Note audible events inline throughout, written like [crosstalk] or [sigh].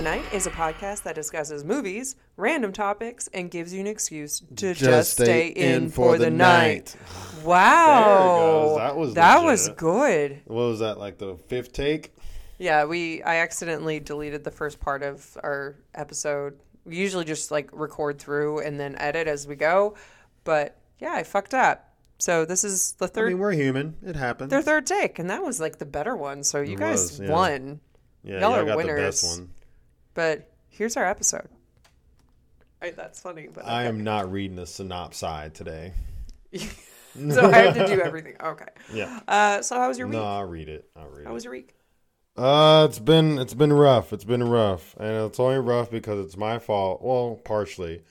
In for the Night is a podcast that discusses movies, random topics, and gives you an excuse to just, stay, in, for, the, night. Wow. There it goes. That was that was good. What was that like the fifth take? Yeah, we I accidentally deleted the first part of our episode. We usually just like record through and then edit as we go, but yeah, I fucked up. So this is the third. I third mean, we're human. It happens. their third take, and that was like the better one. So you It guys was, yeah. won. yeah, y'all y'all are got winners. The best one. But here's our episode. I, that's funny, but I am not reading the synopsis today. [laughs] so I have to do everything. Okay. Yeah. Uh, so how was your week? No, I'll read it. I'll read it. How it. was your week? Uh, it's been it's been rough. It's been rough, and it's only rough because it's my fault. Well, partially.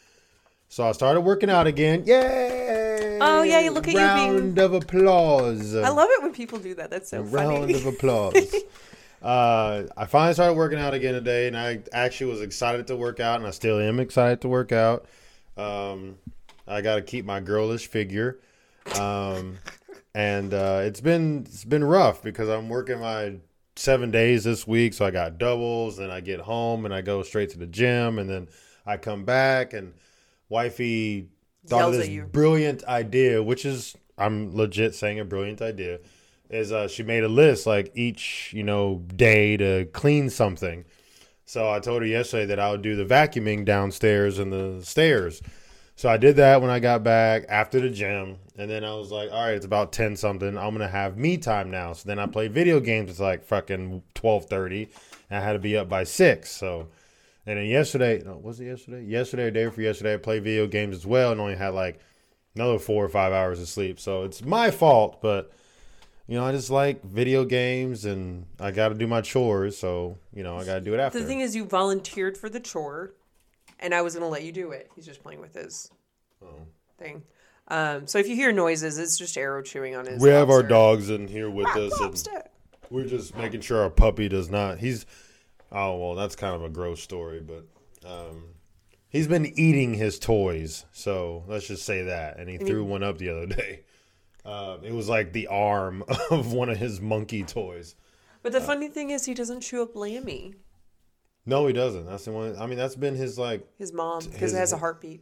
So I started working out again. Yay! Oh, yeah, look at you being- Round of applause. I love it when people do that. That's so a round of applause. [laughs] uh, I finally started working out again today, and I actually was excited to work out, and I still am excited to work out. Um, I got to keep my girlish figure, um, and uh, it's been it's been rough because I'm working my seven days this week, so I got doubles, and I get home and I go straight to the gym, and then I come back, and wifey thought Yells of this brilliant idea, which is I'm legit saying a brilliant idea is uh, she made a list like each you know day to clean something. So I told her yesterday that I would do the vacuuming downstairs and the stairs. So I did that when I got back after the gym, and then I was like, all right, it's about ten something. I'm gonna have me time now. So then I played video games. It's like fucking twelve thirty, I had to be up by six. So. And then yesterday, no, was it yesterday? Yesterday or day before yesterday, I played video games as well and only had like another four or five hours of sleep. So it's my fault, but you know, I just like video games and I got to do my chores. So, you know, I got to do it after. the thing is, you volunteered for the chore, and I was going to let you do it. He's just playing with his Oh. thing. Um, so if you hear noises, it's just arrow chewing on his. we have our dogs in here with us and we're just making sure our puppy does not. He's, oh, well, that's kind of a gross story, but um, he's been eating his toys. So let's just say that. And he threw one up the other [laughs] day. Um, it was like the arm [laughs] of one of his monkey toys. But the funny thing is, he doesn't chew up Lammy, No, he doesn't. That's the one. I mean, that's been his like. his mom, because it has a heartbeat.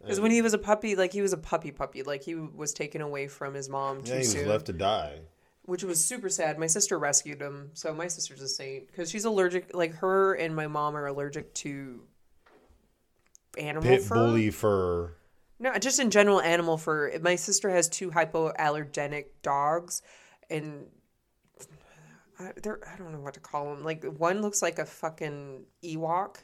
Because when he was a puppy, like he was a puppy puppy, like he was taken away from his mom too Yeah, he was left to die. which was super sad. My sister rescued him, so my sister's a saint because she's allergic. Like her and my mom are allergic to animal Pit fur. bully fur. No, just in general animal fur. My sister has two hypoallergenic dogs, and I, they're I don't know what to call them. Like one looks like a fucking Ewok,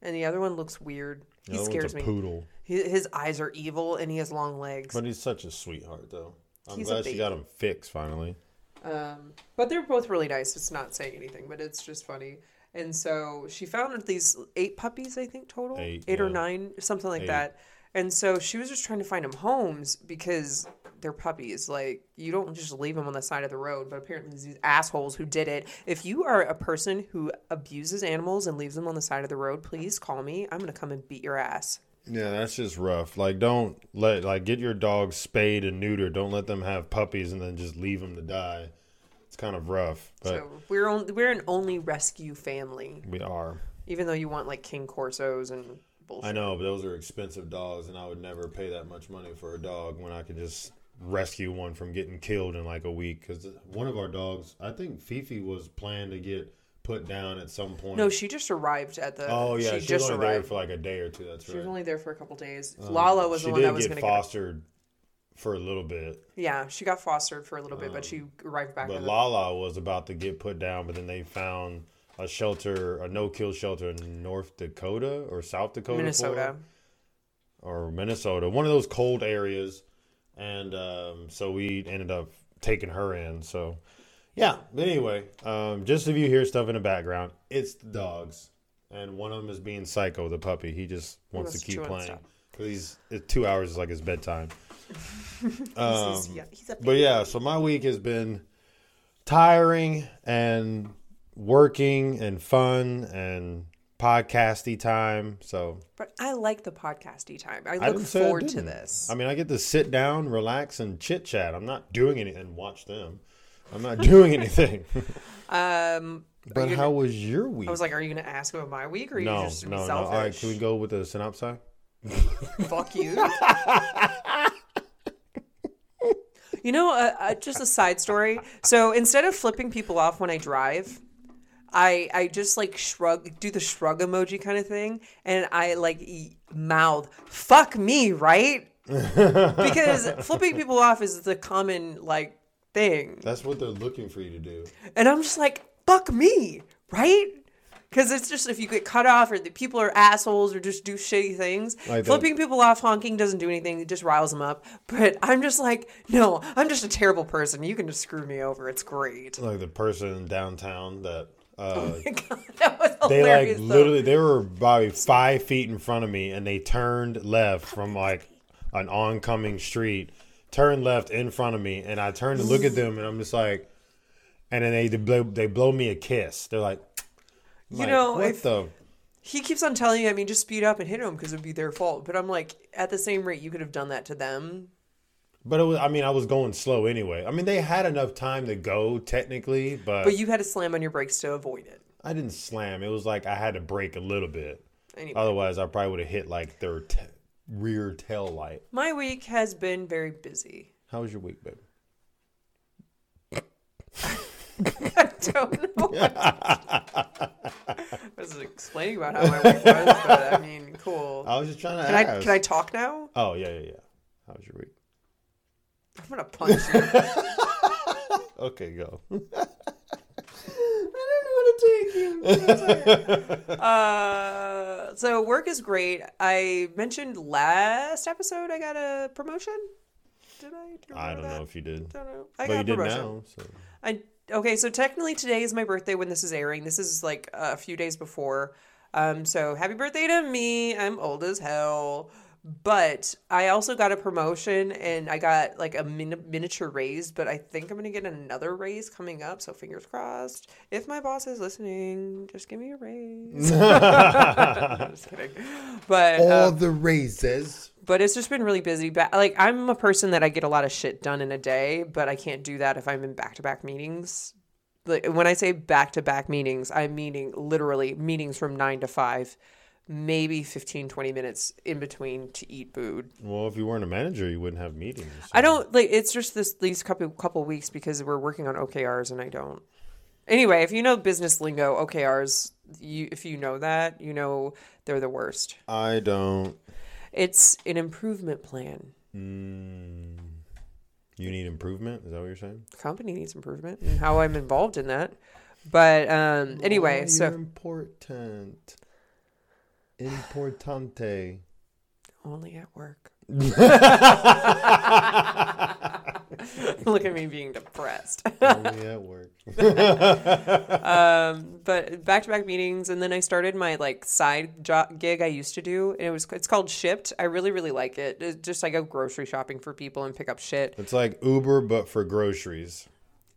and the other one looks weird. He scares me. Poodle. He, his eyes are evil, and he has long legs. But he's such a sweetheart, though. I'm He's glad she got him fixed finally. Um, but they're both really nice. It's not saying anything, but it's just funny. And so she found these eight puppies, I think total, Eight, or yeah. nine, something like Eight. that. And so she was just trying to find them homes because they're puppies. Like you don't just leave them on the side of the road. But apparently these assholes who did it. If you are a person who abuses animals and leaves them on the side of the road, please call me. I'm gonna come and beat your ass. Yeah, that's just rough. Like, don't let like get your dogs spayed and neutered. Don't let them have puppies and then just leave them to die. It's kind of rough, but so we're on, we're an only rescue family, we are. even though you want like king corsos and bullshit. I know, but those are expensive dogs, and I would never pay that much money for a dog when I could just rescue one from getting killed in like a week. Because one of our dogs, I think Fifi was planned to get put down at some point. No, she just arrived at the. oh yeah, she, she, just was only there arrived. for like a day or two. That's She right. was only there for a couple days. Um, Lala was the one that was going to get. fostered for a little bit. Yeah, she got fostered for a little bit, but she arrived back. Um, But Lala was about to get put down, but then they found a shelter, a no-kill shelter in North Dakota or South Dakota, Minnesota. or Minnesota, one of those cold areas, and um, so we ended up taking her in. So, yeah. But anyway, um, just if you hear stuff in the background, it's the dogs, and one of them is being psycho, the puppy. He just wants to to keep playing because he's two hours is like his bedtime. Um, [laughs] He's, he's but yeah, so my week has been tiring and working and fun and podcasty time. So But I like the podcasty time. I I look I forward to this. I mean, I get to sit down, relax, and chit chat. I'm not doing anything and watch them. I'm not [laughs] doing anything. [laughs] Um, But you how was your week? I was like, are you gonna ask about my week or are you no, just no, be no. All right, can we go with the synopsis? Fuck you. [laughs] you know, uh, uh, just a side story. So instead of flipping people off when I drive, I I just like shrug, do the shrug emoji kind of thing, and I like e- mouth "fuck me," right? [laughs] because flipping people off is the common like thing, That's what they're looking for you to do. and I'm just like "fuck me," right? Because it's just if you get cut off or the people are assholes or just do shitty things, Like flipping people off, honking doesn't do anything. It just riles them up. But I'm just like, no, I'm just a terrible person. You can just screw me over. It's great. Like the person downtown that uh, [laughs] God, that was they like though. literally they were probably five feet in front of me and they turned left from [laughs] like an oncoming street, turned left in front of me, and I turned to look at them and I'm just like, and then they they blow, they blow me a kiss. They're like, You like, know, what if- the he keeps on telling you, I mean, just speed up and hit him because it'd be their fault. But I'm like, at the same rate, you could have done that to them. But it was, I mean, I was going slow anyway. I mean, they had enough time to go technically, but, But you had to slam on your brakes to avoid it. I didn't slam. It was like I had to brake a little bit. Anyway, Otherwise, I probably would have hit like their t- rear tail light. my week has been very busy. How was your week, baby? [laughs] I don't know. [laughs] I was explaining about how my week was, but I mean, cool. I was just trying to Can I can I talk now? Oh yeah, yeah, yeah. How was your week? I'm gonna punch you. [laughs] Okay, go. I don't know how [laughs] to take you. uh, so work is great. I mentioned last episode I got a promotion. Did I? Do I don't that? know if you did, Don't know. I but got you a did promotion. now. So. I okay. So technically today is my birthday when this is airing. This is like a few days before. Um, so happy birthday to me. I'm old as hell. But I also got a promotion and I got like a min- miniature raise, but I think I'm going to get another raise coming up. So fingers crossed. If my boss is listening, just give me a raise. [laughs] [laughs] just kidding. But All um, the raises. but it's just been really busy. But like, I'm a person that I get a lot of shit done in a day, but I can't do that if I'm in back to back meetings. Like when I say back to back meetings, I'm meaning literally meetings from nine to five, maybe 15, 20 minutes in between to eat food. Well, if you weren't a manager, you wouldn't have meetings. I don't like it's just this these couple couple weeks because we're working on OKRs and I don't. Anyway, if you know business lingo, OKRs, you if you know that, you know they're the worst. I don't. It's an improvement plan. Mm, you need improvement. Is that what you're saying? company needs improvement and how I'm involved in that. But um, anyway, so important. Importante. only at work. [laughs] [laughs] Look at me being depressed. Only at work. [laughs] um, but back to back meetings, and then I started my like side job gig I used to do, and it was it's called Shipt. I really really like it. It's just like go grocery shopping for people and pick up shit, It's like Uber, but for groceries.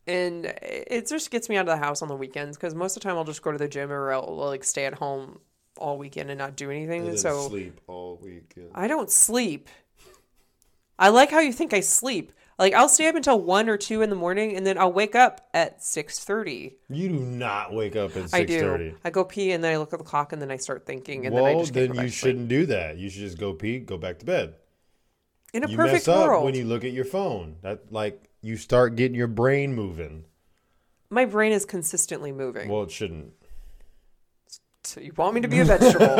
and it just gets me out of the house on the weekends because most of the time I'll just go to the gym or I'll like stay at home all weekend and not do anything. And so sleep all week. I don't sleep. I like how you think I sleep. Like I'll stay up until one or two in the morning, and then I'll wake up at six thirty. You do not wake up at six thirty. I do. I go pee, and then I look at the clock, and then I start thinking, and then I Well, just then you back to sleep. shouldn't do that. You should just go pee, go back to bed. In a you perfect mess up world, when you look at your phone. That like you start getting your brain moving. my brain is consistently moving. Well, it shouldn't. So you want me to be a vegetable?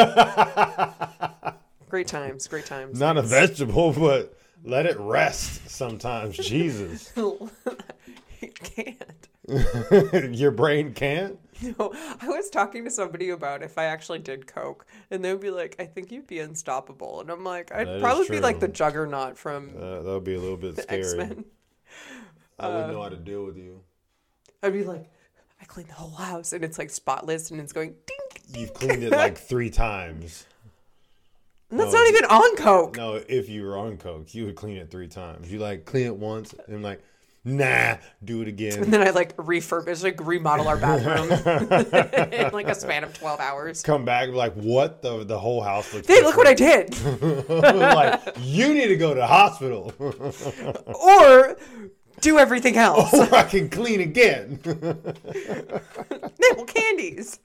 great times, great times. Not a vegetable, but let it rest sometimes. Jesus. [laughs] it can't. [laughs] your brain can't? No, I was talking to somebody about if I actually did coke, and they'd be like, "I think you'd be unstoppable," and I'm like, "I'd That probably be like the Juggernaut from Uh, that would be a little bit scary. X Men." I wouldn't know how to deal with you. I'd be like, "I clean the whole house, and it's like spotless, and it's going ding." You've cleaned it like [laughs] three times. And that's No. not even on coke. No, if you were on coke, you would clean it three times. You like clean it once and like, nah, do it again. And then I like refurbish, like remodel our bathroom [laughs] in like a span of twelve hours. Come back like, what? The the whole house looks. Like. Hey, look what I did! [laughs] like you need to go to the hospital. or do everything else. or I can clean again. Nibble candies.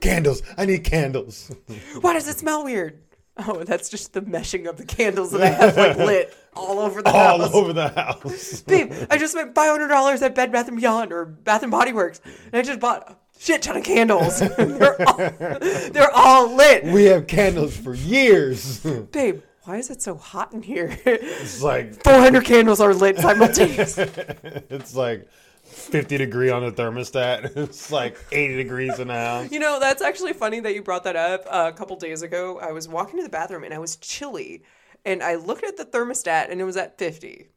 Candles. I need candles. [laughs] Why does it smell weird? Oh, that's just the meshing of the candles that I have like [laughs] lit all over the All house. over the house. [laughs] Babe, I just spent five hundred dollars at Bed Bath and Beyond or Bath and Body Works, and I just bought a shit ton of candles. they're, all, they're all lit. We have candles for years. Babe, why is it so hot in here? It's like Four hundred candles are lit simultaneously. it's like 50 degree on the thermostat. [laughs] It's like 80 degrees in the house. You know, that's actually funny that you brought that up. Uh, a couple days ago, I was walking to the bathroom and I was chilly, and I looked at the thermostat and it was at fifty.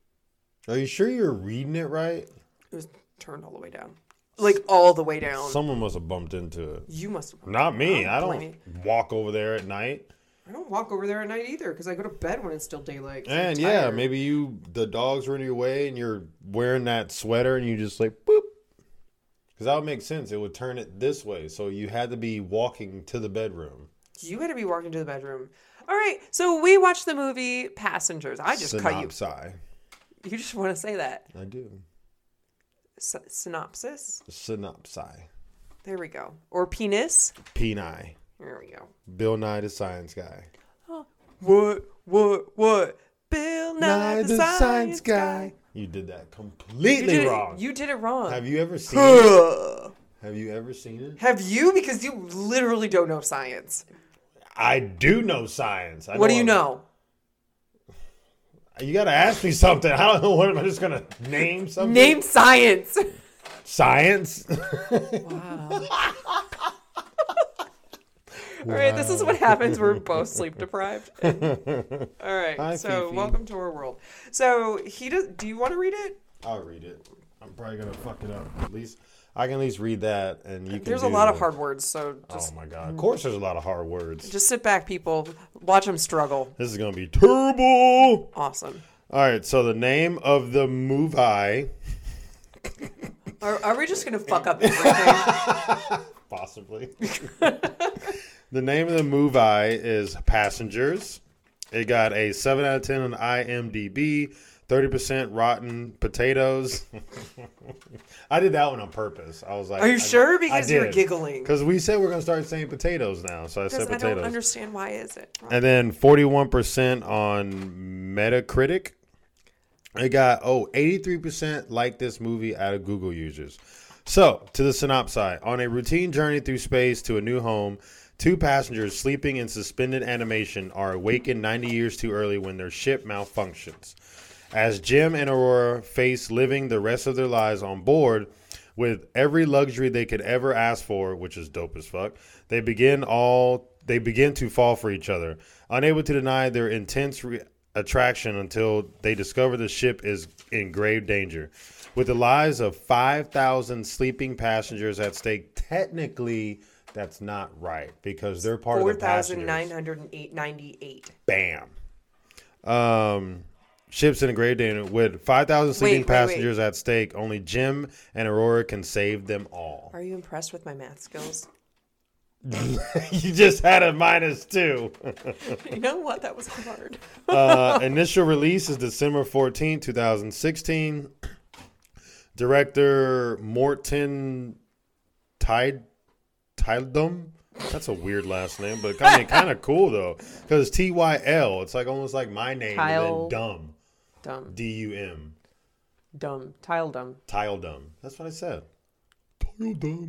Are you sure you're reading it right? It was turned all the way down, like all the way down. Someone must have bumped into it. you must have. Not me. I don't walk over there at night. I don't walk over there at night either because I go to bed when it's still daylight. And yeah, maybe you the dogs are in your way and you're wearing that sweater and you just like boop. Because that would make sense. It would turn it this way. So you had to be walking to the bedroom. you had to be walking to the bedroom. All right, so we watched the movie Passengers. I just cut you. Synopsi. You just want to say that I do. S- synopsis. Synopsi. There we go. Or penis. Peni. There we go. Bill Nye the Science Guy. What? What? What? Bill Nye, the, science, guy. You did that You completely did, wrong. It, you did it wrong. Have you ever seen it? Have, you ever seen it? Have you? Because you literally don't know science. I do know science. I What do you know? You got to ask me something. I don't know. What am I just going to name something? Name science. Science. [laughs] All right, this is what happens. We're both sleep deprived. [laughs] And- all right, Hi, so Fifi. welcome to our world. So he does. Do you want to read it? I'll read it. I'm probably going to fuck it up. At least I can at least read that and you can There's a lot of hard words, so Oh my god. Of mm. course there's a lot of hard words. just sit back, people. Watch them struggle. This is going to be terrible. Awesome. All right, so the name of the movie Are, are we just gonna fuck up [laughs] everything? possibly. [laughs] the name of the movie is Passengers. It got a 7 out of 10 on IMDb, 30% rotten potatoes. [laughs] I did that one on purpose. I was like, Are you I- sure? Because you're giggling. Because we said we're going to start saying potatoes now. So I said Because I potatoes. don't understand why is it. and then 41% on Metacritic. It got, oh, 83% like this movie out of Google users. So, to the synopsis on a routine journey through space to a new home, two passengers sleeping in suspended animation are awakened 90 years too early when their ship malfunctions. As Jim and Aurora face living the rest of their lives on board with every luxury they could ever ask for, which is dope as fuck, they begin all they begin to fall for each other, unable to deny their intense re- attraction until they discover the ship is in grave danger. With the lives of 5,000 sleeping passengers at stake, technically that's not right because they're part Four of the passengers nine hundred and eight ninety eight. bam. Um, ships in a grave danger with 5,000 sleeping Wait, wait, wait. passengers at stake. Only Jim and Aurora can save them all. Are you impressed with my math skills? [laughs] you just had a minus two. [laughs] You know what? That was hard. [laughs] uh, initial release is December 14, 2016. Director Morten Tide Tydum. That's a weird last name, but I mean, kind of [laughs] cool though, because T Y L. It's like almost like my name, Tile- and then dumb. Dumb. D U M. Dumb. Tile dumb. That's what I said. Tile.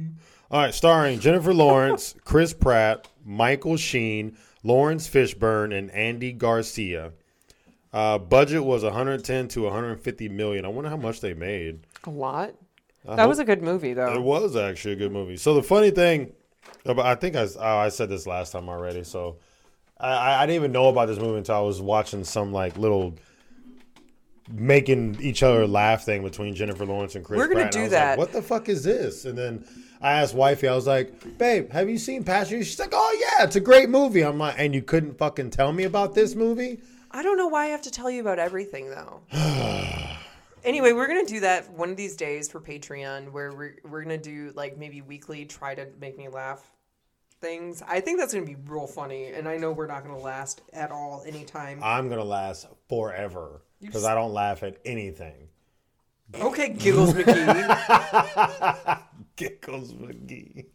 All right, starring Jennifer Lawrence, [laughs] Chris Pratt, Michael Sheen, Laurence Fishburne, and Andy Garcia. Uh, budget was 110 to 150 million. I wonder how much they made. A lot. I That was a good movie, though. It was actually a good movie. So the funny thing, about, I think I, oh, I said this last time already. So I- I, didn't even know about this movie until I was watching some like little making each other laugh thing between Jennifer Lawrence and Chris. We're gonna Pratt. Do that. Like, what the fuck is this? And then I asked wifey, I was like, "Babe, have you seen Passengers?" She's like, "Oh yeah, it's a great movie." I'm like, "And you couldn't fucking tell me about this movie?" I don't know why I have to tell you about everything, though. [sighs] [sighs] [sighs] anyway, we're gonna do that one of these days for Patreon, where we're we're gonna do like maybe weekly. Try to make me laugh. things. I think that's gonna be real funny, and I know we're not gonna last at all anytime. I'm gonna last forever because just- I don't laugh at anything. Okay, giggles McGee. [laughs] Giggles McGee.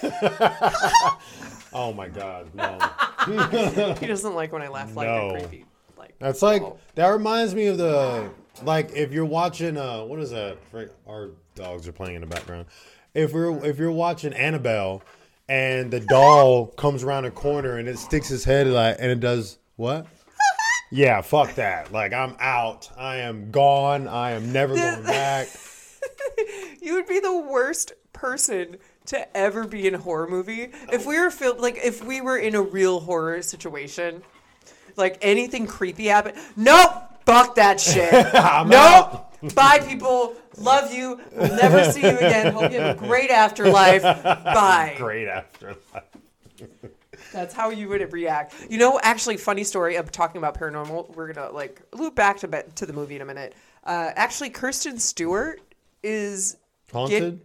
[laughs] oh my god, no. [laughs] he doesn't like when I laugh like No. a creepy. Like That's like oh. that reminds me of the like if you're watching uh what is that? Right, Our dogs are playing in the background. If we're if you're watching Annabelle and the doll comes around a corner and it sticks its head like and it does what? [laughs] Yeah, fuck that. Like I'm out. I am gone. I am never going back. [laughs] You would be the worst person to ever be in a horror movie if we were film like if we were in a real horror situation. Like anything creepy happened, Nope. Fuck that shit. [laughs] Nope. out. Bye, people. Love you. We'll never see you again. Hope you have a great afterlife. Bye. [laughs] Great afterlife. That's how you would react. You know, actually, funny story of talking about paranormal. We're gonna like loop back to be- to the movie in a minute. Uh, actually, Kirsten Stewart is Haunted? Don't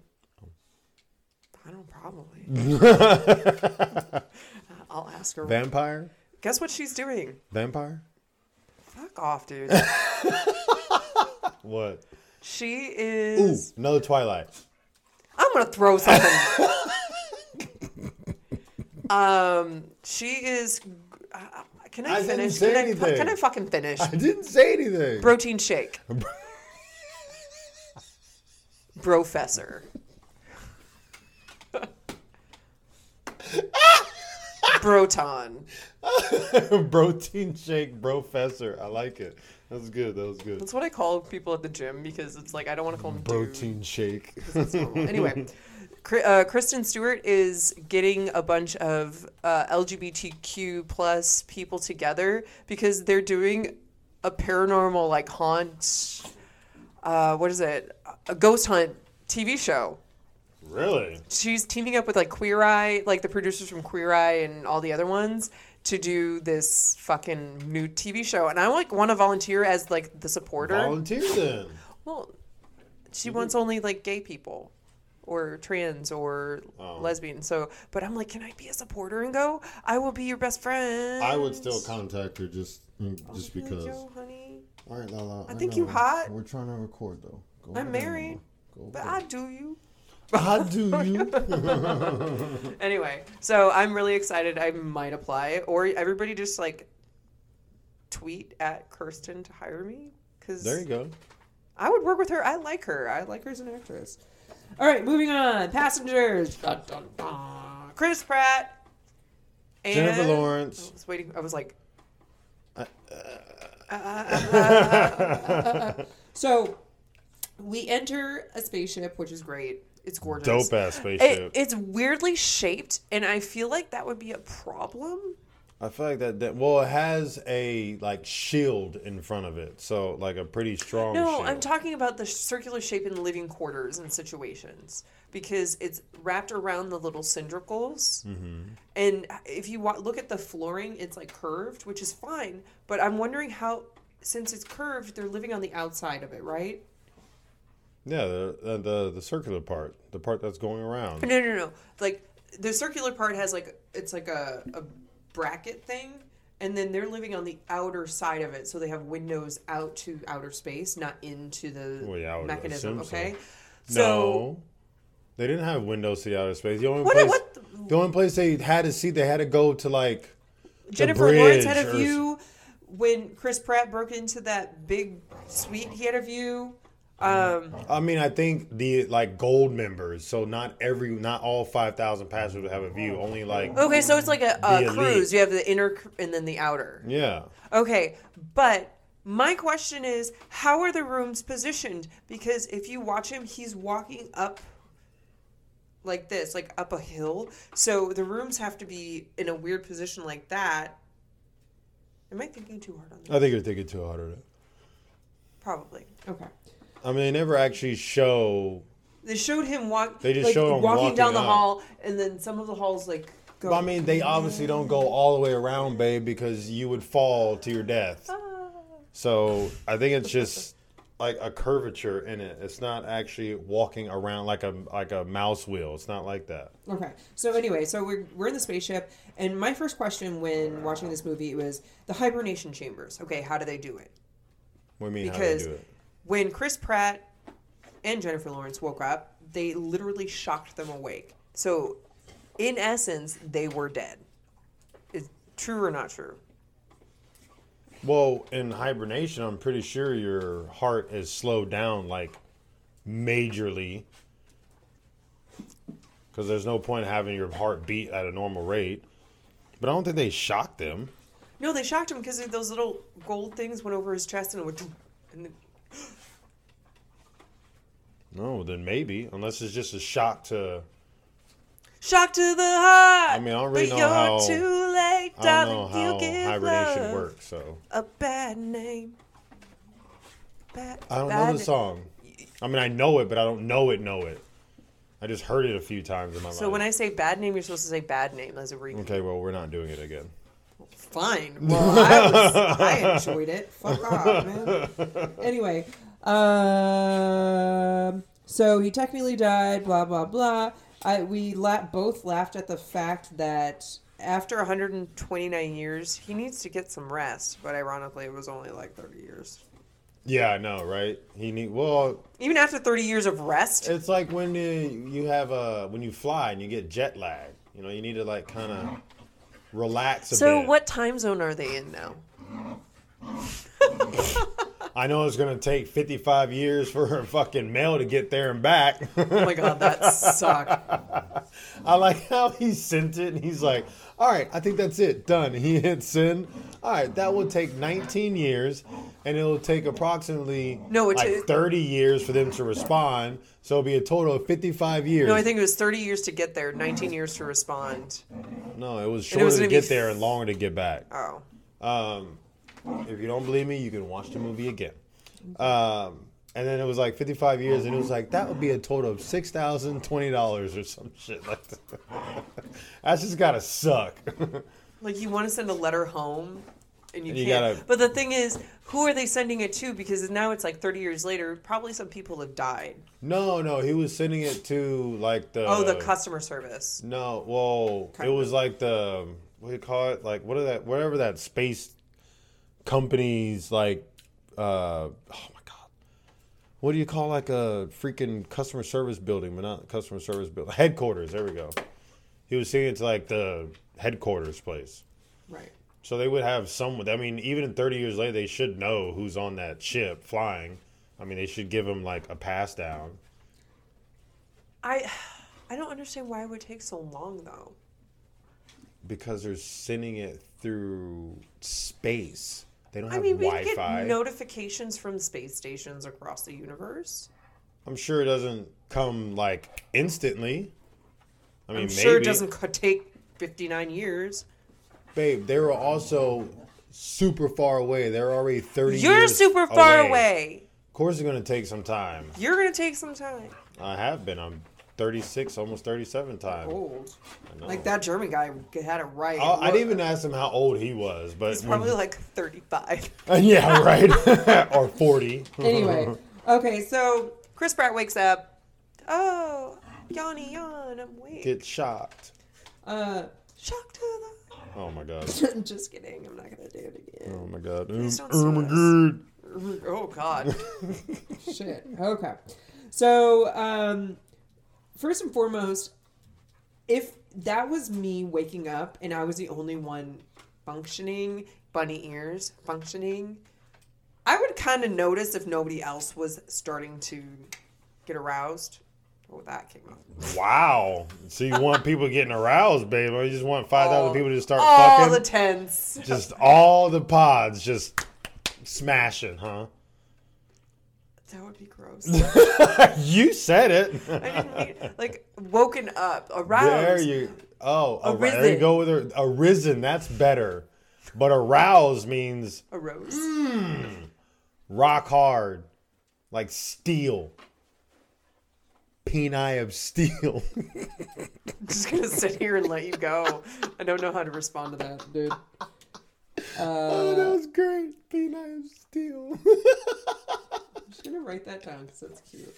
probably. [laughs] I'll ask her. Vampire? Guess what she's doing? Vampire? Fuck off, dude. [laughs] What? She is. Ooh, another Twilight. I'm gonna throw something. [laughs] um, she is. Uh, can I, I finish? Can I, can I fucking finish? I didn't say anything. Protein shake. Professor. Broton. [laughs] Protein shake professor. I like it. That was good. That was good. That's what I call people at the gym because it's like I don't want to call them dude. Protein shake. [laughs] [laughs] Anyway, uh, Kristen Stewart is getting a bunch of uh, LGBTQ plus people together because they're doing a paranormal like haunt. Uh, what is it? A ghost hunt TV show. Really? She's teaming up with like Queer Eye, like the producers from Queer Eye and all the other ones, to do this fucking new TV show. And I like want to volunteer as like the supporter. Volunteer then. Well, she wants only like gay people or trans or Oh. lesbian. So, but I'm like, can I be a supporter and go? I will be your best friend. I would still contact her just mm, oh, just Like, because. Yo, honey, All right, Lala. I think you hot. We're trying to record though. Go I'm married, but. I do you. How ah, [laughs] do you? [laughs] Anyway, so I'm really excited. I might apply, or everybody just like tweet at Kirsten to hire me because there you go. I would work with her. I like her. I like her as an actress. All right, moving on. Passengers. Dun, dun, dun. Chris Pratt. And Jennifer I was waiting. I was like. so, we enter a spaceship, which is great. It's gorgeous. Dope ass It, spaceship. it's weirdly shaped, and I feel like that would be a problem. I feel like that, that. Well, it has a like shield in front of it, so like a pretty strong. No, shield. I'm talking about the circular shape in living quarters and situations because it's wrapped around the little cylindricals. Mm-hmm. And if you wa- look at the flooring, it's like curved, which is fine. But I'm wondering how, since it's curved, they're living on the outside of it, right? Yeah, the, the the circular part, the part that's going around. No, no, no. Like the circular part has like it's like a, a bracket thing, and then they're living on the outer side of it, so they have windows out to outer space, not into the Well, yeah, mechanism. assume so. Okay. no, they didn't have windows to the outer space. The only What- place, what the- the only place they had to see, they had to go to like Jennifer Lawrence had a or- view when Chris Pratt broke into that big suite. He had a view. Um, I mean, I think the like gold members. So not every, not all five thousand passengers would have a view. Only like okay, so it's like a, a elite. cruise. You have the inner and then the outer. yeah. Okay, but my question is, how are the rooms positioned? Because if you watch him, he's walking up like this, like up a hill. So the rooms have to be in a weird position like that. Am I thinking too hard on that? I think you're thinking too hard on it. Probably. Okay. I mean, they never actually show. They showed him walk. They just like, showed him walking, down the up. hall, and then some of the halls like go. But I mean, they obviously don't go all the way around, babe, because you would fall to your death. Ah. So I think it's just like a curvature in it. It's not actually walking around like a like a mouse wheel. It's not like that. Okay. So anyway, so we're we're in the spaceship, and my first question when watching this movie was the hibernation chambers. Okay, how do they do it? What do you mean Because how do they do it? When Chris Pratt and Jennifer Lawrence woke up, they literally shocked them awake. So, in essence, they were dead. Is true or not true? Well, in hibernation, I'm pretty sure your heart is slowed down like majorly. Because there's no point in having your heart beat at a normal rate. But I don't think they shocked them. No, they shocked him because those little gold things went over his chest and it went. And No, then maybe. Unless it's just a shock to. shock to the heart. I mean, I don't really but know you're how- too late, I don't darling. know how hibernation works, so. A bad name. Bad, I don't know the song. I mean, I know it, but I don't know it, know it. I just heard it a few times in my So life. So when I say bad name, you're supposed to say bad name as a repeat. Okay, well, we're not doing it again. Fine. Well, I, was, I [laughs] enjoyed it. Fuck off, man. Anyway, um, so he technically died. Blah blah blah. I we la- both laughed at the fact that after 129 years, he needs to get some rest. But ironically, it was only like 30 years. Yeah, I know, right? He need well. Even after 30 years of rest, It's like when you, you have a when you fly and you get jet lag. You know, you need to like kind of relax a so bit. what time zone are they in now? I know it's gonna take 55 years for a fucking mail to get there and back. Oh my god, that sucked. [laughs] I like how he sent it and he's like, "All right, I think that's it, done." [laughs] He hits send. All right, that will take 19 years, and it'll take approximately No, it like ta- 30 years for them to respond. So it'll be a total of 55 years. No, I think it was 30 years to get there, 19 years to respond. No, it was it shorter was to be get there and longer to get back. Oh. Um, if you don't believe me, you can watch the movie again. Um, and then it was like 55 years, and it was like that would be a total of six thousand twenty dollars or some shit like that. [laughs] That's just gotta suck. [laughs] Like you want to send a letter home, and you And you can't. gotta- But the thing is, who are they sending it to? Because now it's like 30 years later. Probably some people have died. no, no, he was sending it to like the oh, the customer service. No, well, Kind it was like the what do you call it? Like what are that? Whatever that space companies like. uh Oh what do you call like a freaking customer service building, but not customer service building headquarters? There we go. He was saying it's like the headquarters place. Right. So they would have someone. I mean, even 30 years later, they should know who's on that ship flying. I mean, they should give him like a pass down. I, I don't understand why it would take so long though. Because they're sending it through space. They don't I have mean, we Wi-Fi. get notifications from space stations across the universe. I'm sure it doesn't come like instantly. I mean, I'm maybe. sure it doesn't take 59 years. Babe, they were also super far away. They're already 30 You're super far away. Of course, it's going to take some time. You're gonna take some time. I have been. I'm 36, almost 37 times. Old. Like that German guy had it right. I, I didn't even ask him how old he was, but He's probably like 35. yeah, [laughs] right, [laughs] or 40. anyway, [laughs] okay, so Chris Pratt wakes up. Oh, yawny yawn, I'm awake. Get shocked. Uh, shock to the. Oh my god. the. Just kidding. I'm not gonna do it again. Oh my god. Oh, oh my god. Oh God. Shit. Okay. So, um, first and foremost, if that was me waking up and I was the only one functioning, bunny ears functioning, I would kind of notice if nobody else was starting to get aroused. Oh, that came out. Wow. So you want people getting aroused, babe? Or you just want 5,000 people to start All fucking? the tents. just all the pods just smashing, huh? That would be gross. [laughs] you said it. I didn't mean like woken up, aroused. There you. Oh, ar- there you go with her. Arisen. That's better. But arouse means Arose. Hmm, rock hard, like steel. Peni of steel. I'm [laughs] just gonna sit here and let you go. I don't know how to respond to that, dude. oh, that uh, was great. Peni of steel. [laughs] just gonna write that down because that's cute.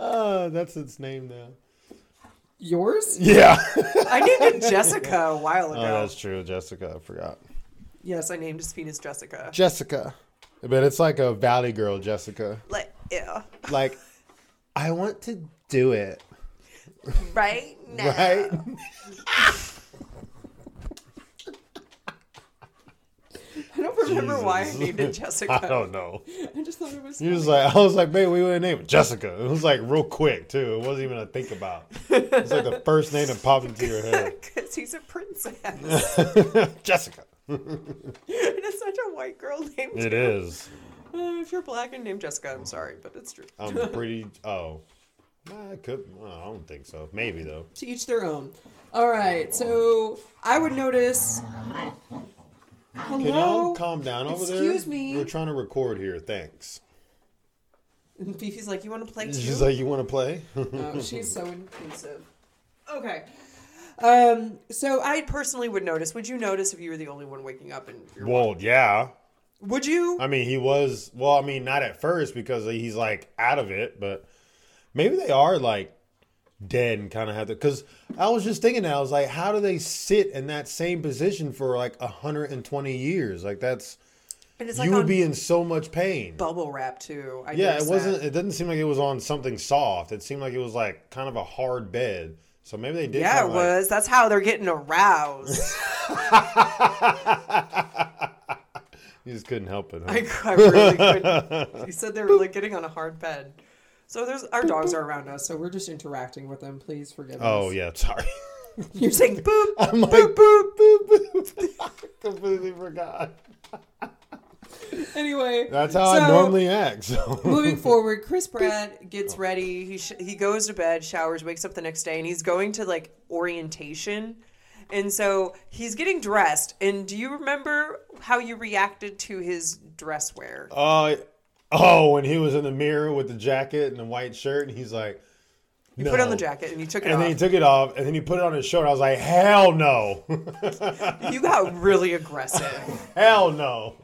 Uh, that's its name now. Yours? Yeah. [laughs] I named it Jessica a while ago. Oh, that's true, Jessica. I forgot. yes, I named his penis Jessica. Jessica. But it's like a Valley Girl, Jessica. Like, yeah. Like, I want to do it. Right now. Right? [laughs] I don't why I named it [laughs] Jessica. I don't know. I just thought it was. You was like, I was like, babe, we would name it Jessica. It was like real quick too. It wasn't even a think about. It's like the [laughs] first name that popped into your head. [laughs] Because he's a princess. Jessica. and it's such a white girl name. It too. is. Uh, if you're black and named Jessica, I'm sorry, but it's true. I'm pretty. Oh, I could. well, I don't think so. Maybe though. to each their own. All right, so I would notice. Can y'all Hello. calm down over there? Excuse me. We're trying to record here. Thanks. And Fifi's like, "You want to play too?" She's like, you want to play? Oh, [laughs] she's so inclusive. Okay. Um. So I personally would notice. Would you notice if you were the only one waking up and? You're, well, yeah. would you? I mean, he was. Well, I mean, not at first because he's like out of it, but maybe they are like dead and kind of have to. Because I was just thinking that I was like, how do they sit in that same position for like 120 years? Like that's And it's you like would be in so much pain. bubble wrap too. I Yeah, it wasn't. that. It didn't seem like it was on something soft. It seemed like it was like kind of a hard bed. So maybe they did. Yeah, it like- was. That's how they're getting aroused. [laughs] [laughs] You just couldn't help it. Huh? I, I really couldn't. [laughs] You said they were like getting on a hard bed. So there's our dogs are around us, so we're just interacting with them. Please forgive us. oh yeah, sorry. [laughs] You're saying boop. [laughs] I'm like boop boop boop boop. [laughs] I completely forgot. Anyway, That's how I so- normally act. So moving forward, Chris Pratt gets ready. He sh- he goes to bed, showers, wakes up the next day, and he's going to like orientation. And so he's getting dressed. And do you remember how you reacted to his dress wear? Uh, oh, when he was in the mirror with the jacket and the white shirt, and he's like, You no. put on the jacket and you took it off And off. then he took it off, and then he put it on his shoulder. I was like, hell no. [laughs] you got really aggressive. hell no.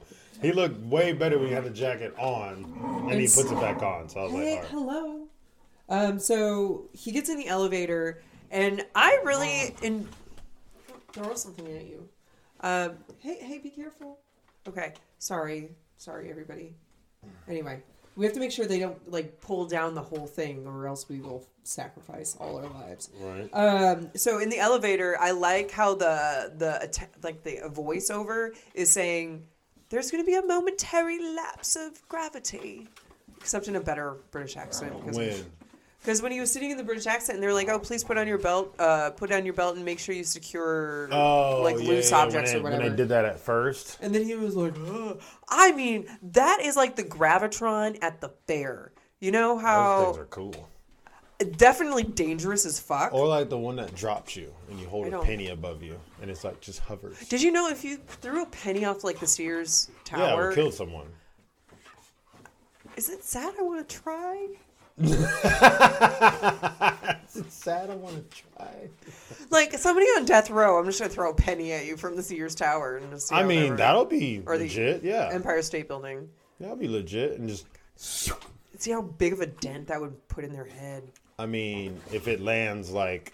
He looked way better when he had the jacket on, and he puts it back on. So I was like, Hey, all right. hello. Um, so he gets in the elevator, and I really in throw something at you. Um, hey, hey, be careful. Okay, sorry, sorry, everybody. Anyway, we have to make sure they don't like pull down the whole thing, or else we will sacrifice all our lives. Right. Um, so in the elevator, I like how the the like the voiceover is saying there's going to be a momentary lapse of gravity, except in a better British accent. Because When? Because when he was sitting in the British accent, and they're like, "Oh, please put on your belt, uh, put on your belt, and make sure you secure Oh, like yeah, loose yeah, objects when or whatever." When they did that at first. And then he was like, Ugh. I mean, that is like the gravitron at the fair. You know how Those things are cool. definitely dangerous as fuck. Or like the one that drops you, and you hold a penny above you, and it's like just hovers. Did you know if you threw a penny off like the Sears Tower? Yeah, it tower, would kill someone. is it sad? I want to try. It's sad. I want to try. Like somebody on death row, I'm just gonna throw a penny at you from the Sears tower and just. I mean, that that'll be Or legit. Yeah, Empire State Building. that'll be legit. And just, See how big of a dent that would put in their head. I mean, if it lands like,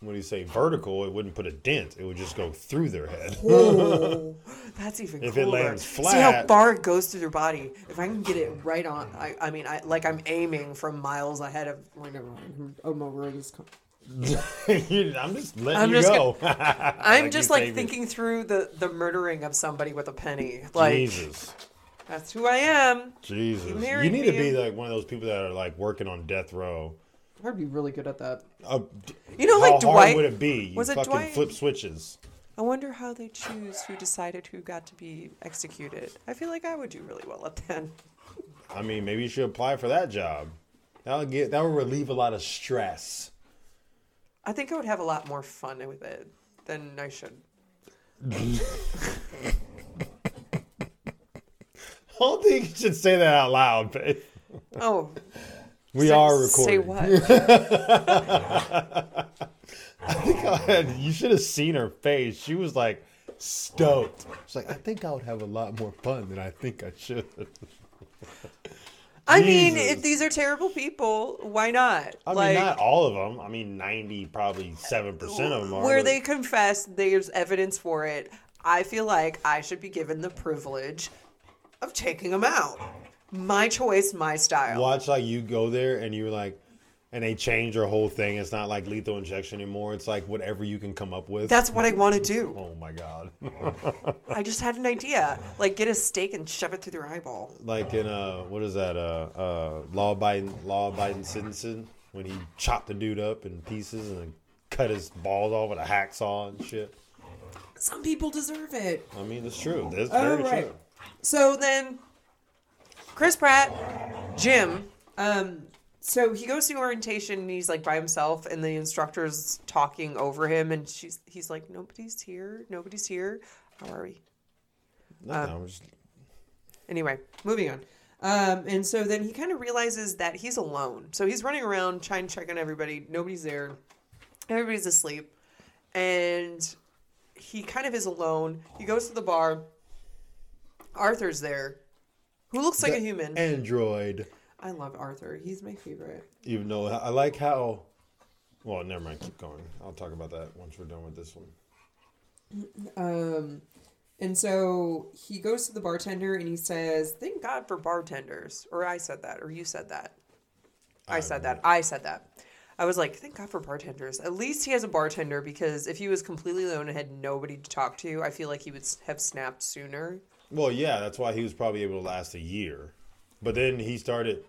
what do you say, vertical, it wouldn't put a dent. It would just go through their head. Oh, [laughs] that's even If it cooler. lands See how far it goes through their body. If I can get it right on, I, I mean, I like I'm aiming from miles ahead of. Wait, never mind. I'm over this. I'm just letting I'm you just go. [laughs] I'm Like just like baby. thinking through the the murdering of somebody with a penny. Like Jesus, that's who I am. Jesus. You You, need to be like one of those people that are like working on death row. I'd be really good at that. Uh, You know, how like hard Dwight. would it be? You was it fucking Dwight? flip switches. I wonder how they choose who decided who got to be executed. I feel like I would do really well at that. I mean, maybe you should apply for that job. That'll get that will relieve a lot of stress. I think I would have a lot more fun with it than I should. [laughs] I don't think you should say that out loud, babe. Oh, We say- are recording. Say what? [laughs] [laughs] I think I had, you should have seen her face. She was like stoked. She's like, I think I would have a lot more fun than I think I should. I mean, if these are terrible people, why not? I mean, not all of them. I mean, ninety, probably seven percent of them are. where but- they confess, there's evidence for it. I feel like I should be given the privilege of taking them out. My choice, my style. watch like you go there and you're like, and they change their whole thing. It's not like lethal injection anymore. It's like whatever you can come up with. That's what I want to do. [laughs] oh my god. I just had an idea. Like, get a steak and shove it through their eyeball. like in uh, what is that? Uh, uh, law abiding, law abiding citizen when he chopped the dude up in pieces and cut his balls off with a hacksaw and shit. Some people deserve it. I mean, it's true. That's Oh, very right. true. So then, Chris Pratt, Jim, um, so he goes to orientation and he's like by himself, and the instructor's talking over him, and she's he's like, nobody's here, nobody's here. How are we? I'm just- Anyway, moving on. Um, and so then he kind of realizes that he's alone. So he's running around trying to check on everybody. Nobody's there. Everybody's asleep. And he kind of is alone. He goes to the bar. Arthur's there, who looks like a human. Android. I love Arthur. He's my favorite. Even though I like how. Well, never mind. Keep going. I'll talk about that once we're done with this one. Um, and so he goes to the bartender and he says, "Thank God for bartenders." Or I said that, or you said that. I said that. I said that. I was like, "Thank God for bartenders." At least he has a bartender because if he was completely alone and had nobody to talk to, I feel like he would have snapped sooner. Well, yeah, that's why he was probably able to last a year. But then he started.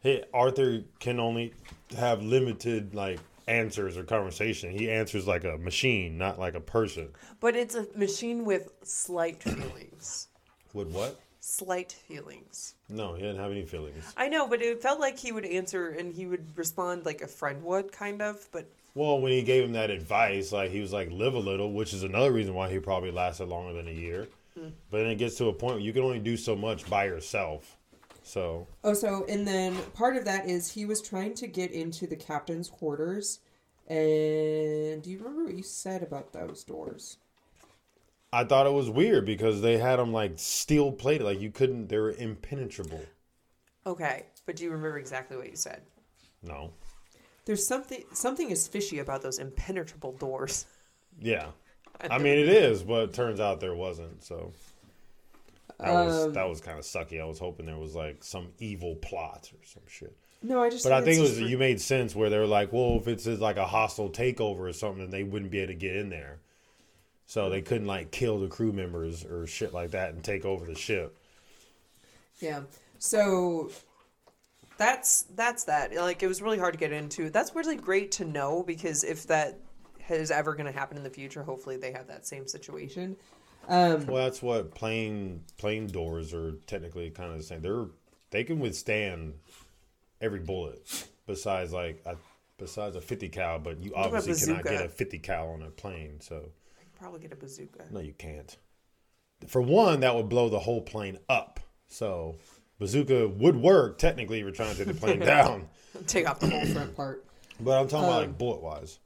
Hey, Arthur can only have limited like answers or conversation. He answers like a machine, not like a person. But it's a machine with slight feelings. With what? Slight feelings. No, he didn't have any feelings. I know, but it felt like he would answer and he would respond like a friend would, kind of. But Well, when he gave him that advice, like he was like live a little, which is another reason why he probably lasted longer than a year. But then it gets to a point where you can only do so much by yourself. So Oh, so and then part of that is he was trying to get into the captain's quarters. And do you remember what you said about those doors? I thought it was weird because they had them like steel plated, like you couldn't. They were impenetrable. Okay, but do you remember exactly what you said? No. There's something something is fishy about those impenetrable doors. Yeah. I mean, it is, but it turns out there wasn't. So that was Um, that was kind of sucky. I was hoping there was like some evil plot or some shit. No, I just. But I think it was just you made sense where they were like, well, if it's like a hostile takeover or something, then they wouldn't be able to get in there. So they couldn't like kill the crew members or shit like that and take over the ship. Yeah. So that's that's that. Like it was really hard to get into. That's really great to know because if that is ever going to happen in the future, hopefully they have that same situation. Um, Well, that's what plane plane doors are technically kind of the same. They're they can withstand every bullet, besides like a, besides a fifty cal. But you obviously cannot get a fifty cal on a plane. So probably get a bazooka. no, you can't. For one, that would blow the whole plane up. So bazooka would work technically. if You're trying to take the plane [laughs] down, Take off the whole front part. but I'm talking about Um, like bullet wise.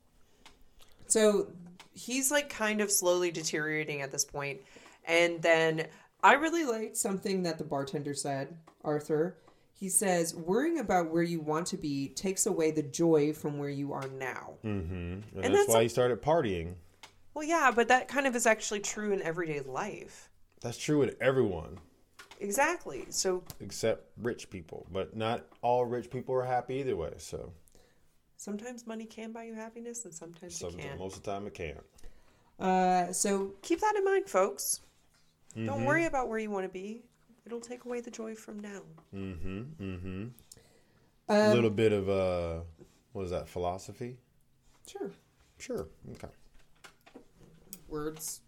So he's like kind of slowly deteriorating at this point. And then I really liked something that the bartender said, Arthur. He says, worrying about where you want to be takes away the joy from where you are now. Mm-hmm. And, and that's, that's why a- he started partying. Well, yeah, but that kind of is actually true in everyday life. That's true with everyone. Exactly. So except rich people. But not all rich people are happy either way. So sometimes money can buy you happiness and sometimes it can't. most of the time it can't. Uh, so keep that in mind, folks. Don't Mm-hmm. worry about where you want to be. It'll take away the joy from now. Mm-hmm. Mm-hmm. Um, a little bit of uh, what is that? Philosophy? Sure. Sure. Okay. Words.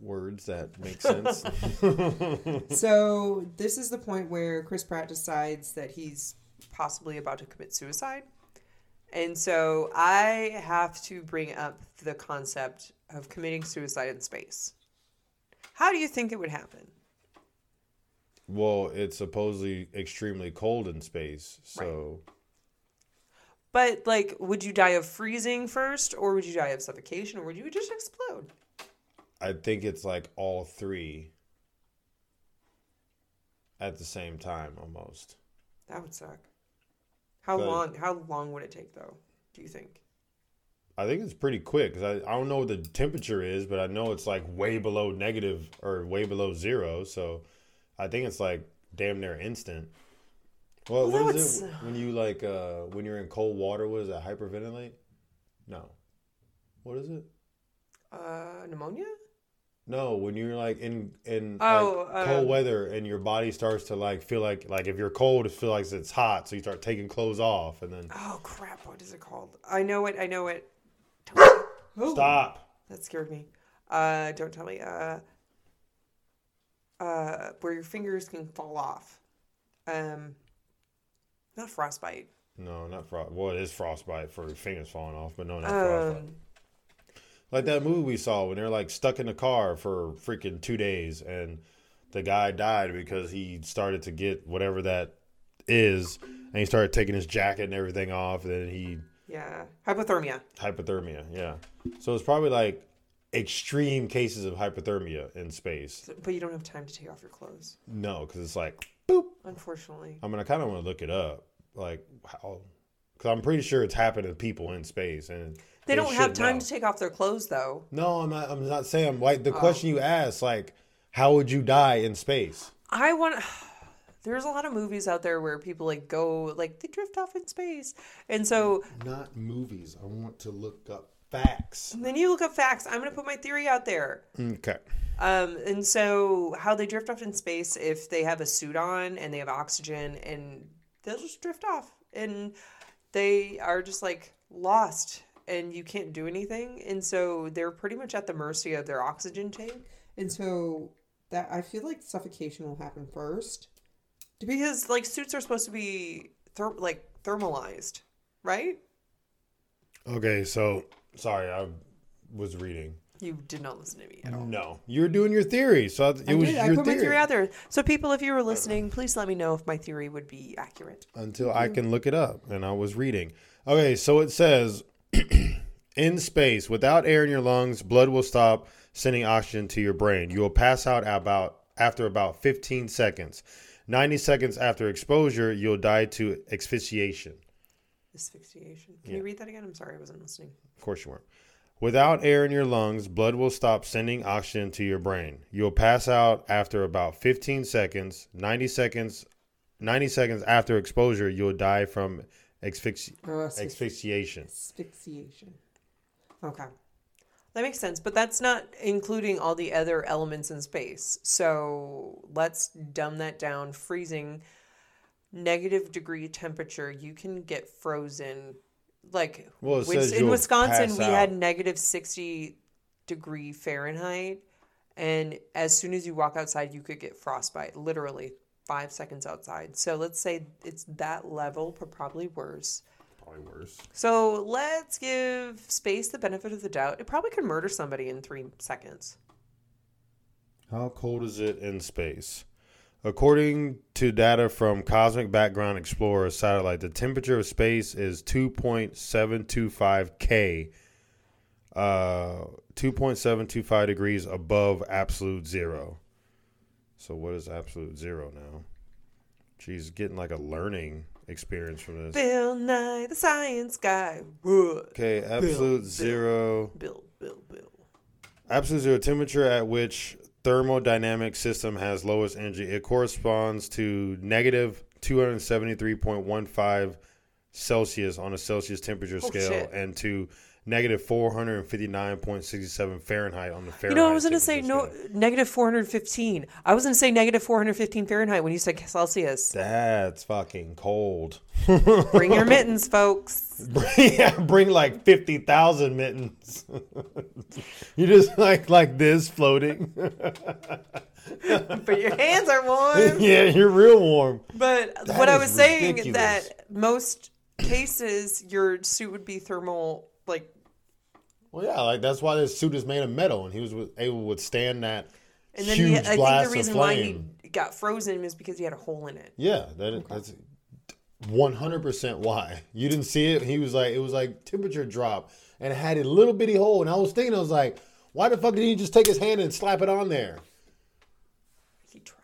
Words that make sense. [laughs] [laughs] so this is the point where Chris Pratt decides that he's possibly about to commit suicide. And so I have to bring up the concept of committing suicide in space. How do you think it would happen? well, it's supposedly extremely cold in space, so But like, would you die of freezing first, or would you die of suffocation, or would you just explode? I think it's like all three. at the same time almost. That would suck. How But- long? How long would it take though? Do you think? I think it's pretty quick because I, I don't know what the temperature is, but I know it's like way below negative or way below zero. So I think it's like damn near instant. Well, Well, what is it when you like uh when you're in cold water? What is that? Hyperventilate? No. What is it? Uh, pneumonia? No, when you're like in in Oh, like, cold um, weather and your body starts to like feel like like if you're cold, it feels like it's hot, so you start taking clothes off and then Oh crap! What is it called? I know it. I know it. [gasps] Oh, stop. That scared me. Uh, don't tell me. Uh, uh, where your fingers can fall off. Um, not frostbite. No, not frost. Well, it is frostbite for your fingers falling off, but no, not frostbite. Like that movie we saw when they're like stuck in the car for freaking two days and the guy died because he started to get whatever that is and he started taking his jacket and everything off and then he yeah, hypothermia. hypothermia. Yeah. So it's probably like extreme cases of hypothermia in space. But you don't have time to take off your clothes, No, because it's like, boop unfortunately. I mean, I kind of want to look it up. Like, how, because I'm pretty sure it's happened to people in space and They don't have time know. to take off their clothes, though. No, I'm not. I'm not saying like Oh. the question you asked, like, how would you die in space? I want. [sighs] There's a lot of movies out there where people like go like they drift off in space, and so Not movies. I want to look up facts. then you look up facts. I'm gonna put my theory out there. Okay. Um, and so how they drift off in space if they have a suit on and they have oxygen and they'll just drift off and they are just like lost and you can't do anything and so they're pretty much at the mercy of their oxygen tank and so that i feel like suffocation will happen first because like suits are supposed to be ther- like thermalized right Okay. So sorry, I was reading. you did not listen to me at all No, you were doing your theory. So it I was did. your I put theory. my theory out there. So, people, if you were listening, please let me know if my theory would be accurate. until I can look it up. And I was reading. Okay, so it says [clears throat] in space, without air in your lungs, blood will stop sending oxygen to your brain. You will pass out about after about 15 seconds. 90 seconds after exposure, you'll die to asphyxiation. Asphyxiation. Can you read that again? I'm sorry, I wasn't listening. Of course you weren't. Without air in your lungs, blood will stop sending oxygen to your brain. You'll pass out after about 15 seconds. 90 seconds 90 seconds after exposure, you'll die from asphyxi- Oh, asphyxiation. asphyxiation. Okay. That makes sense, but that's not including all the other elements in space. So let's dumb that down. Freezing, negative degree temperature, you can get frozen. Like Well, in Wisconsin, we out. had negative 60 degree Fahrenheit. And as soon as you walk outside, you could get frostbite, literally five seconds outside. So let's say it's that level, but probably worse. Probably worse. So let's give space the benefit of the doubt. It probably could murder somebody in three seconds. How cold is it in space? According to data from Cosmic Background Explorer satellite, the temperature of space is 2.725 K, uh, 2.725 degrees above absolute zero. So, what is absolute zero now? She's getting like a learning experience from this. Bill Nye, the science guy. Okay, absolute Bill. zero. Bill, Bill, Bill. Absolute zero temperature at which thermodynamic system has lowest energy. It corresponds to negative 273.15 Celsius on a Celsius temperature Oh, scale shit. and to negative 459.67 Fahrenheit on the Fahrenheit. You know, I was going to say no negative 415. I was going to say negative 415 Fahrenheit when you said Celsius. That's fucking cold. Bring your [laughs] mittens, folks. yeah, bring like 50,000 mittens. [laughs] you just like like this floating. [laughs] But your hands are warm. yeah, you're real warm. But That what I was saying is that most cases your suit would be thermal like Well, yeah, like that's why this suit is made of metal, and he was able to withstand that and then huge he, I think blast the reason why he got frozen is because he had a hole in it. Yeah, that that's one hundred percent why you didn't see it. He was like, it was like temperature drop, and it had a little bitty hole. And I was thinking, I was like, why the fuck did he just take his hand and slap it on there? He tried.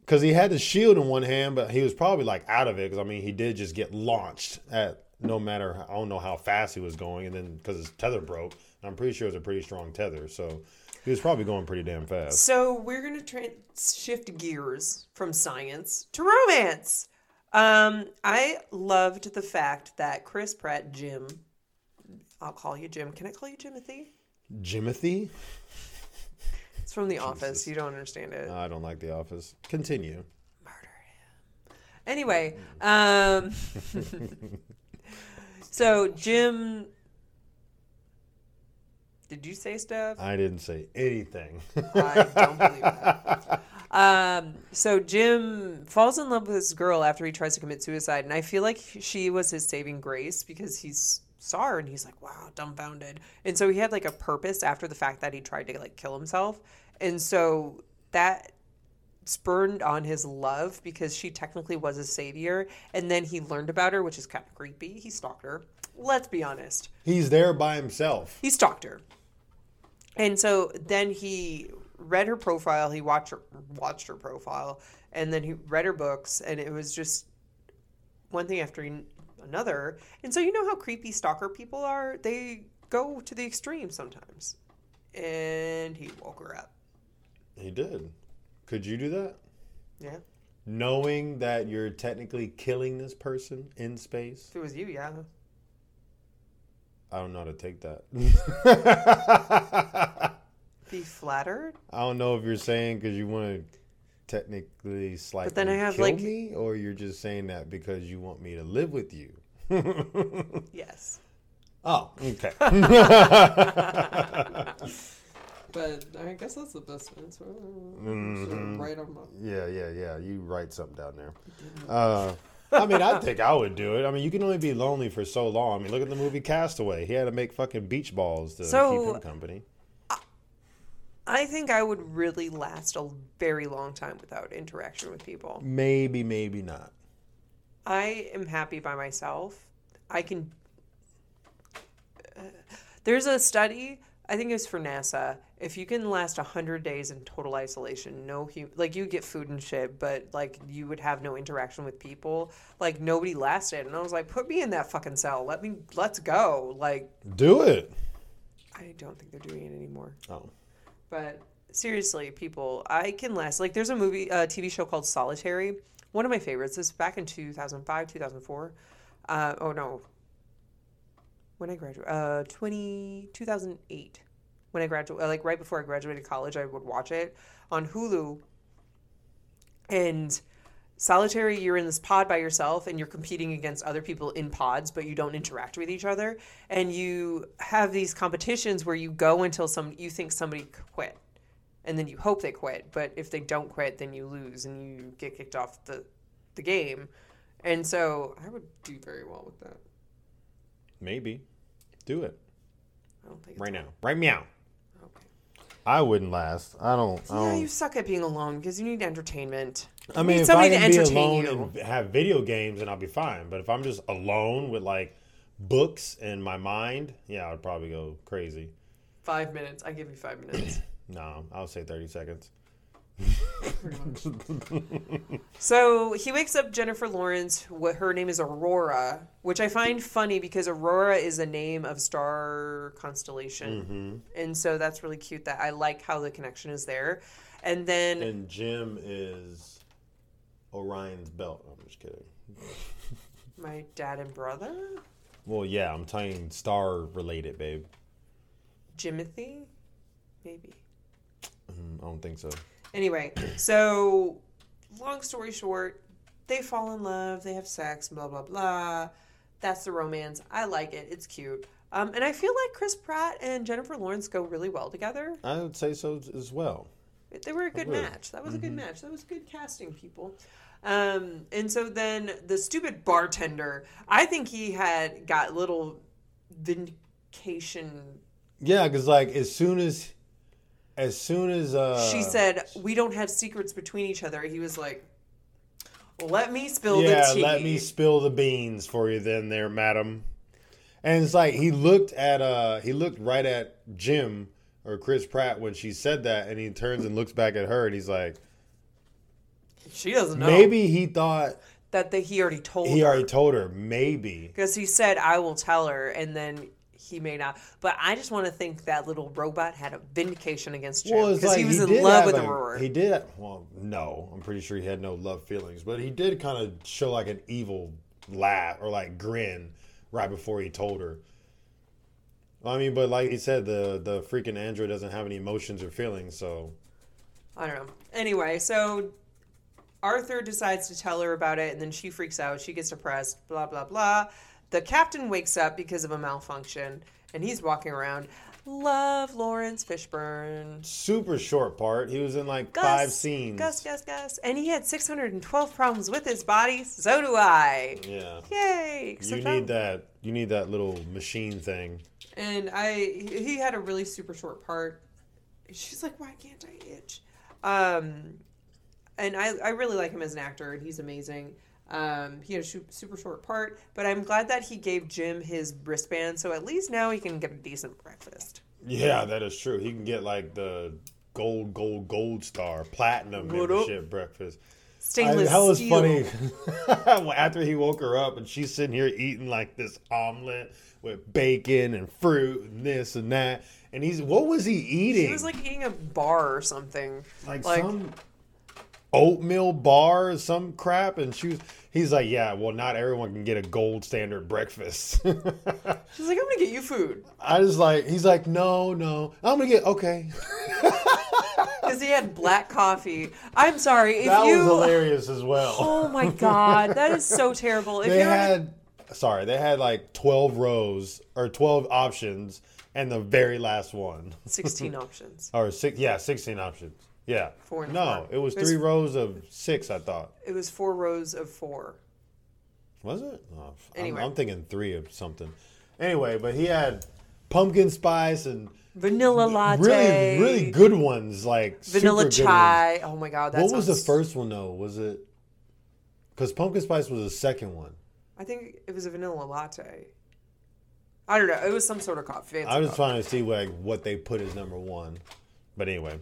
because he had the shield in one hand, but he was probably like out of it. Because I mean, he did just get launched at no matter I don't know how fast he was going, and then because his tether broke, I'm pretty sure it was a pretty strong tether, so he was probably going pretty damn fast. So we're gonna tra- shift gears from science to romance. Um, I loved the fact that Chris Pratt, Jim, I'll call you Jim. Can I call you Jimothy? Jimothy? It's from The Office. You don't understand it. I don't like The Office. Continue. Murdered him. Anyway, um, [laughs] so Jim, did you say stuff? I didn't say anything. I don't believe that. [laughs] Um, so Jim falls in love with this girl after he tries to commit suicide, and I feel like she was his saving grace because he's saw her and he's like, wow, dumbfounded. And so he had like a purpose after the fact that he tried to like kill himself, and so that spurned on his love because she technically was a savior, and then he learned about her, which is kind of creepy. He stalked her. Let's be honest. He's there by himself. He stalked her. And so then he read her profile, he watched her watched her profile, and then he read her books and it was just one thing after another. And so you know how creepy stalker people are? They go to the extreme sometimes. And he woke her up. He did. Could you do that? Yeah. Knowing that you're technically killing this person in space? If it was you, yeah. I don't know how to take that. [laughs] Be flattered? I don't know if you're saying because you want to technically slightly but then I have kill like me, or you're just saying that because you want me to live with you. yes. [laughs] Oh, okay. [laughs] but I guess that's the best answer. Mhm. Right on my yeah, yeah, yeah. You write something down there. Uh, I mean, I think I would do it. I mean, you can only be lonely for so long. I mean, look at the movie Castaway. He had to make fucking beach balls to So- keep him company. I think I would really last a very long time without interaction with people. Maybe, maybe not. I am happy by myself. I can. Uh, there's a study. I think it was for NASA. If you can last hundred days in total isolation, no hum- like you get food and shit, but like you would have no interaction with people. Like nobody lasted, and I was like, put me in that fucking cell. Let me. Let's go. Like Do it. I don't think they're doing it anymore. Oh, But seriously, people, I can last. Like, there's a movie, a TV show called Solitary. One of my favorites. This back in 2005, 2004. Uh, oh, no. When I graduated, uh, 20, 2008. When I graduated, like right before I graduated college, I would watch it on Hulu. And solitary, you're in this pod by yourself and you're competing against other people in pods, but you don't interact with each other. And you have these competitions where you go until some you think somebody quit. And then you hope they quit, but if they don't quit, then you lose and you get kicked off the the game. And so I would do very well with that. maybe. Do it I don't think right now. Right meow. okay. I wouldn't last. I don't. I Yeah, don't. you suck at being alone because you need entertainment. I mean, need if I somebody to can be entertain alone you. and have video games, then I'll be fine. But if I'm just alone with like books in my mind, yeah, I'd probably go crazy. Five minutes. I give you five minutes. [clears throat] No, I'll say thirty seconds. So he wakes up Jennifer Lawrence. What her name is Aurora, which I find funny because Aurora is a name of star constellation, and so that's really cute. That I like how the connection is there. And then And Jim is Orion's belt. I'm just kidding. [laughs] my dad and brother, Well, yeah, I'm telling star related, babe. Jimothy, maybe. Mm, I don't think so. Anyway, so long story short, they fall in love, they have sex, blah blah blah. That's the romance. I like it. It's cute. Um, and I feel like Chris Pratt and Jennifer Lawrence go really well together. I would say so as well. They were a good match. That was a good match. That was good casting, people. Um, and so then the stupid bartender, I think he had got little vindication. Yeah, because like as soon as, as soon as uh, she said, "We don't have secrets between each other." He was like, "Let me spill yeah, the tea." let me spill the beans for you, then, there, madam. And it's like he looked at uh he looked right at Jim or Chris Pratt when she said that, and he turns and looks back at her, and he's like, She doesn't know. Maybe he thought that they, he already told he her. already told her. Maybe. because he said I will tell her, and then he may not. But I just want to think that little robot had a vindication against Jim Well, because like he was in did love with a- Aurora. He did. Well, no, I'm pretty sure he had no love feelings, but he did kind of show like an evil laugh or like grin right before he told her. I mean, but like he said, the the freaking android doesn't have any emotions or feelings, so I don't know. Anyway, so Arthur decides to tell her about it, and then she freaks out. She gets depressed. Blah blah blah. The captain wakes up because of a malfunction, and he's walking around. Love Laurence Fishburne. super short part. He was in like Gus, five scenes. Gus, Gus, Gus. And he had 612 problems with his body. So do I. Yeah. Yay. You need I'm- that. You need that little machine thing. And I, he had a really super short part. She's like, why can't I itch? Um, and I, I really like him as an actor, and he's amazing. Um, he had a su- super short part, but I'm glad that he gave Jim his wristband, so at least now he can get a decent breakfast. Yeah, that is true. He can get like the gold, gold, gold star, platinum What up? membership breakfast. I, Stainless that was steel. funny. [laughs] [laughs] After he woke her up and she's sitting here eating like this omelet with bacon and fruit and this and that. And he's what was he eating? He was like eating a bar or something. like, like- some oatmeal bar or some crap. And she was he's like, Yeah, well not everyone can get a gold standard breakfast. [laughs] She's like, I'm gonna get you food I was like he's like, No, no. I'm gonna get okay. [laughs] because he had black coffee. I'm sorry if that you. was hilarious as well. Oh my god, that is so [laughs] terrible. If they you're had sorry they had like 12 rows or 12 options and the very last one 16 options. or six yeah 16 options yeah Four and no four. it was It was- three rows of six i thought It was four rows of four. was it oh, I'm- Anyway. I'm, thinking three of something anyway but he had pumpkin spice and Vanilla latte. really really good ones like Vanilla chai. Oh my god, what was the first one though was it because pumpkin spice was the second one I think it was a vanilla latte. I don't know. It was some sort of coffee. fancy I was coffee. trying to see like what they put as number one, but anyway,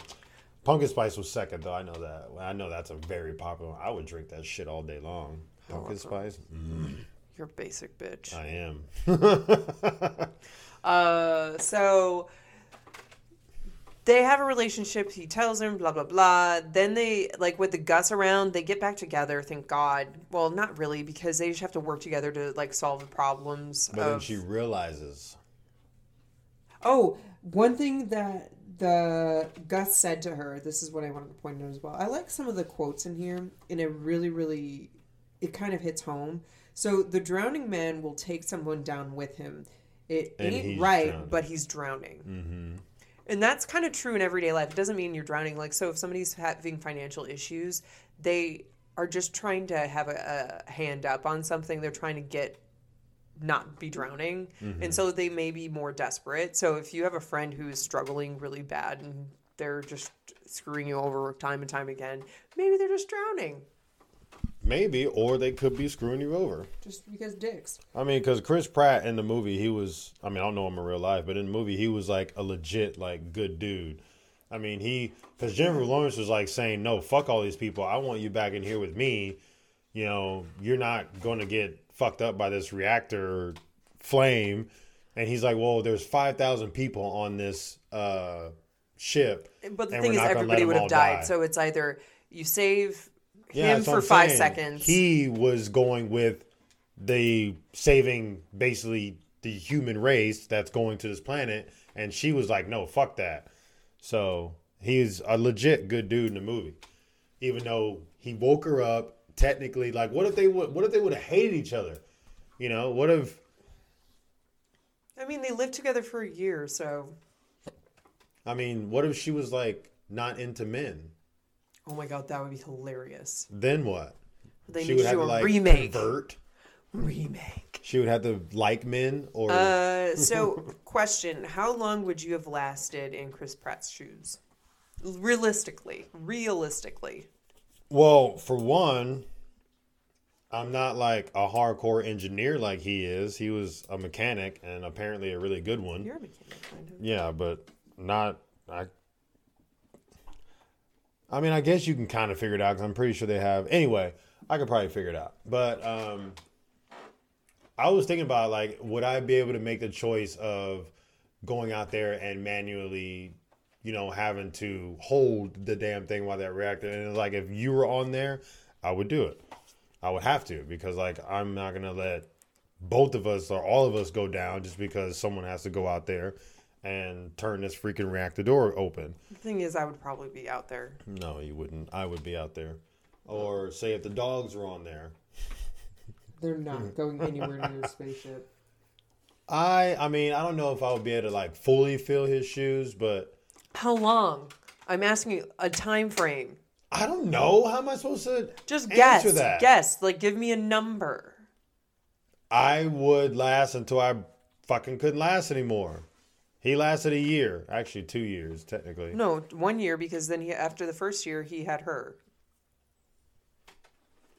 pumpkin spice was second though. I know that. I know that's a very popular. one. I would drink that shit all day long. Pumpkin spice. Mm, You're a basic bitch. I am. [laughs] Uh, so they have a relationship. He tells him blah blah blah. Then they like with the Gus around, they get back together. Thank God. Well, not really because they just have to work together to like solve the problems. But then she realizes. Oh, one thing that the Gus said to her, this is what I wanted to point out as well. I like some of the quotes in here, and it really, really, it kind of hits home. So the drowning man will take someone down with him. It And ain't right, drowning. but he's drowning. Mm-hmm. And that's kind of true in everyday life. It doesn't mean you're drowning. Like, so if somebody's having financial issues, they are just trying to have a, a hand up on something. They're trying to get not be drowning. And mm-hmm. so they may be more desperate. So if you have a friend who's struggling really bad and they're just screwing you over time and time again, maybe they're just drowning Maybe, or they could be screwing you over. just because dicks. I mean, because Chris Pratt in the movie, he was. I mean, I don't know him in real life, but in the movie, he was like a legit, like, good dude. I mean, he because Jennifer Lawrence was like saying, "No, fuck all these people. I want you back in here with me. You know, you're not going to get fucked up by this reactor flame." And he's like, "Well, there's five thousand people on this uh, ship." But the thing is, everybody would have died. die. So it's either you save Yeah, him for five saying. seconds. He was going with the saving basically the human race that's going to this planet, and she was like, "No, fuck that." So he's a legit good dude in the movie, even though he woke her up. Technically, like, what if they would? What if they would have hated each other? You know, what if? I mean, they lived together for a year, so I mean, what if she was like not into men? oh my god, that would be hilarious. Then what? They she need would to have do to a like remake. convert. Remake. She would have to like men, or Uh, [laughs] so question: How long would you have lasted in Chris Pratt's shoes? Realistically, realistically. Well, for one, I'm not like a hardcore engineer like he is. He was a mechanic and apparently a really good one. You're a mechanic, kind of. Yeah, but not I I mean, I guess you can kind of figure it out because I'm pretty sure they have. Anyway, I could probably figure it out. But um, I was thinking about like, would I be able to make the choice of going out there and manually, you know, having to hold the damn thing while that reactor? And like, if you were on there, I would do it. I would have to because like I'm not gonna let both of us or all of us go down just because someone has to go out there and turn this freaking reactor door open. The thing is, I would probably be out there. No, you wouldn't. I would be out there. Or say if the dogs were on there. They're not going anywhere near the spaceship. [laughs] I I mean, I don't know if I would be able to like fully fill his shoes, but How long? I'm asking you a time frame. I don't know. How am I supposed to Just answer guess. that? Guess. Like, give me a number. I would last until I fucking couldn't last anymore. He lasted a year, actually two years technically. No, one year because then he after the first year he had her.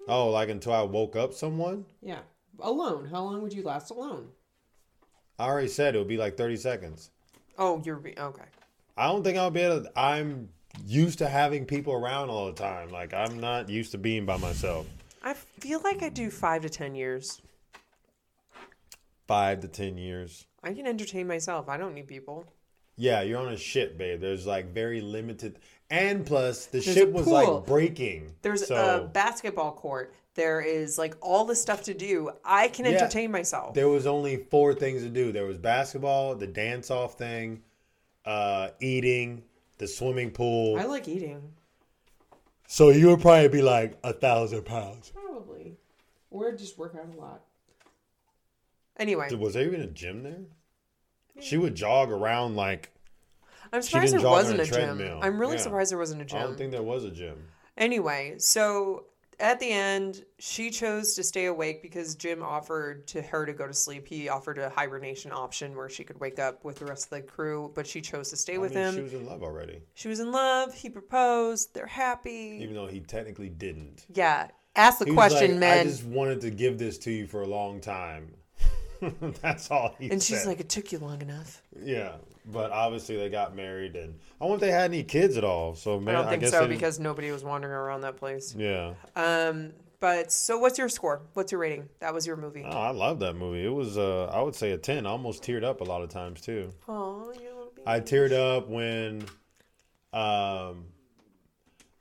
Oh, like until I woke up someone? Yeah, alone. How long would you last alone? I already said it would be like 30 seconds. Oh, you're okay. I don't think I'll be able to. I'm used to having people around all the time. Like, I'm not used to being by myself. I feel like I do five to ten years. Five to 10 years. I can entertain myself. I don't need people. Yeah, you're on a ship, babe. There's like very limited. And plus, the There's ship was like breaking. There's so a basketball court. There is like all the stuff to do. I can Yeah. entertain myself. there was only four things to do. There was basketball, the dance off thing, uh, eating, the swimming pool. I like eating. so you would probably be like a thousand pounds. Probably. Or just work out a lot. Anyway, Was there even a gym there? She would jog around like I'm surprised there wasn't a a gym. I'm really Yeah. surprised there wasn't a gym. I don't think there was a gym. Anyway, so at the end, she chose to stay awake because Jim offered to her to go to sleep. He offered a hibernation option where she could wake up with the rest of the crew, but she chose to stay I with mean, him. She was in love already, She was in love. He proposed. They're happy. even though he technically didn't. yeah. Ask the He question, like, man. I just wanted to give this to you for a long time. [laughs] That's all he And she's like, it took you long enough. yeah, but obviously they got married, and I wonder if they had any kids at all. So man, I don't think guess so because nobody was wandering around that place. yeah. Um, but so what's your score? What's your rating? That was your movie. Oh, I love that movie. It was, uh, I would say a ten. I almost teared up a lot of times too. Oh, you. I teared up when, um,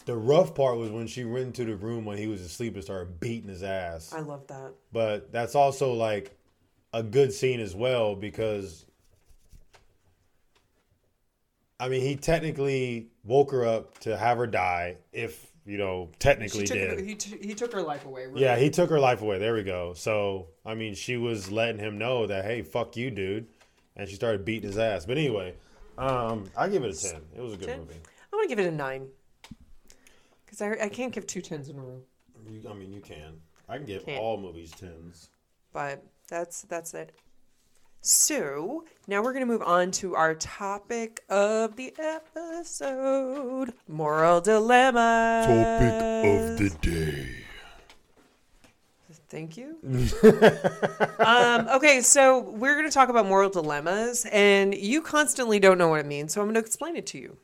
the rough part was when she went into the room when he was asleep and started beating his ass. I love that. But that's also like a good scene as well because I mean he technically woke her up to have her die if you know technically She took, did. her, he, t- he took her life away. really. Yeah, he took her life away. There we go. So I mean she was letting him know that hey fuck you dude, and she started beating his ass. But anyway, um, I give it a ten. It was a good 10? movie. I'm gonna give it a nine. Cause I, I can't give two tens in a row. You, I mean you can. I can give Can't. all movies tens. But that's that's it. So now we're gonna move on to our topic of the episode: moral dilemma. Topic of the day. Thank you. [laughs] um, okay, so we're going to talk about moral dilemmas, and you constantly don't know what it means, so I'm going to explain it to you.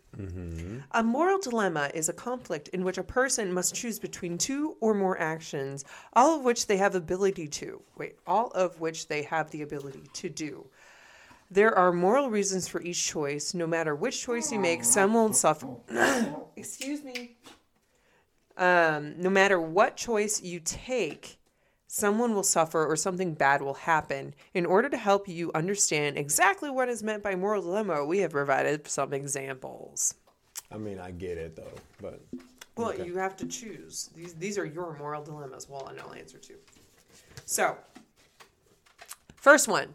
A moral dilemma is a conflict in which a person must choose between two or more actions, all of which they have ability to. Wait, all of which they have the ability to do. There are moral reasons for each choice. No matter which choice you make, some will suffer. [coughs] Excuse me. Um, no matter what choice you take, someone will suffer or something bad will happen. In order to help you understand exactly what is meant by moral dilemma, we have provided some examples. I mean I get it though, but Well, you have to choose. These these are your moral dilemmas. Well, and I'll answer two. So, first one.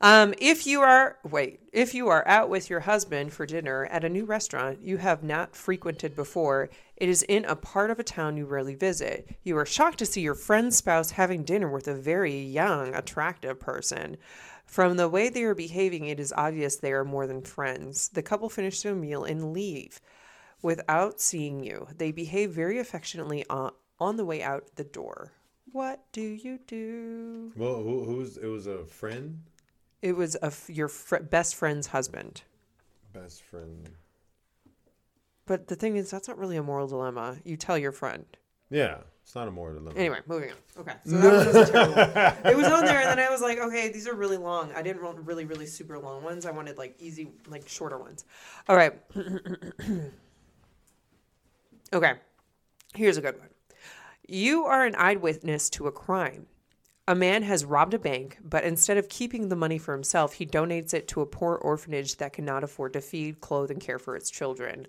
Um, if you are wait, if you are out with your husband for dinner at a new restaurant you have not frequented before, it is in a part of a town you rarely visit. You are shocked to see your friend's spouse having dinner with a very young, attractive person. From the way they are behaving, it is obvious they are more than friends. The couple finish their meal and leave without seeing you. They behave very affectionately on, on the way out the door. What do you do? well, who, who's it was a friend, It was a your fr- best friend's husband. best friend. But the thing is, that's not really a moral dilemma. You tell your friend. Yeah, it's not a moral dilemma. Anyway, moving on. Okay, so that was a terrible. [laughs] It was on there, and then I was like, okay, these are really long. I didn't want really, really super long ones. I wanted like easy, like shorter ones. All right. [clears throat] okay, here's a good one. You are an eyewitness to a crime. A man has robbed a bank, but instead of keeping the money for himself, he donates it to a poor orphanage that cannot afford to feed, clothe, and care for its children.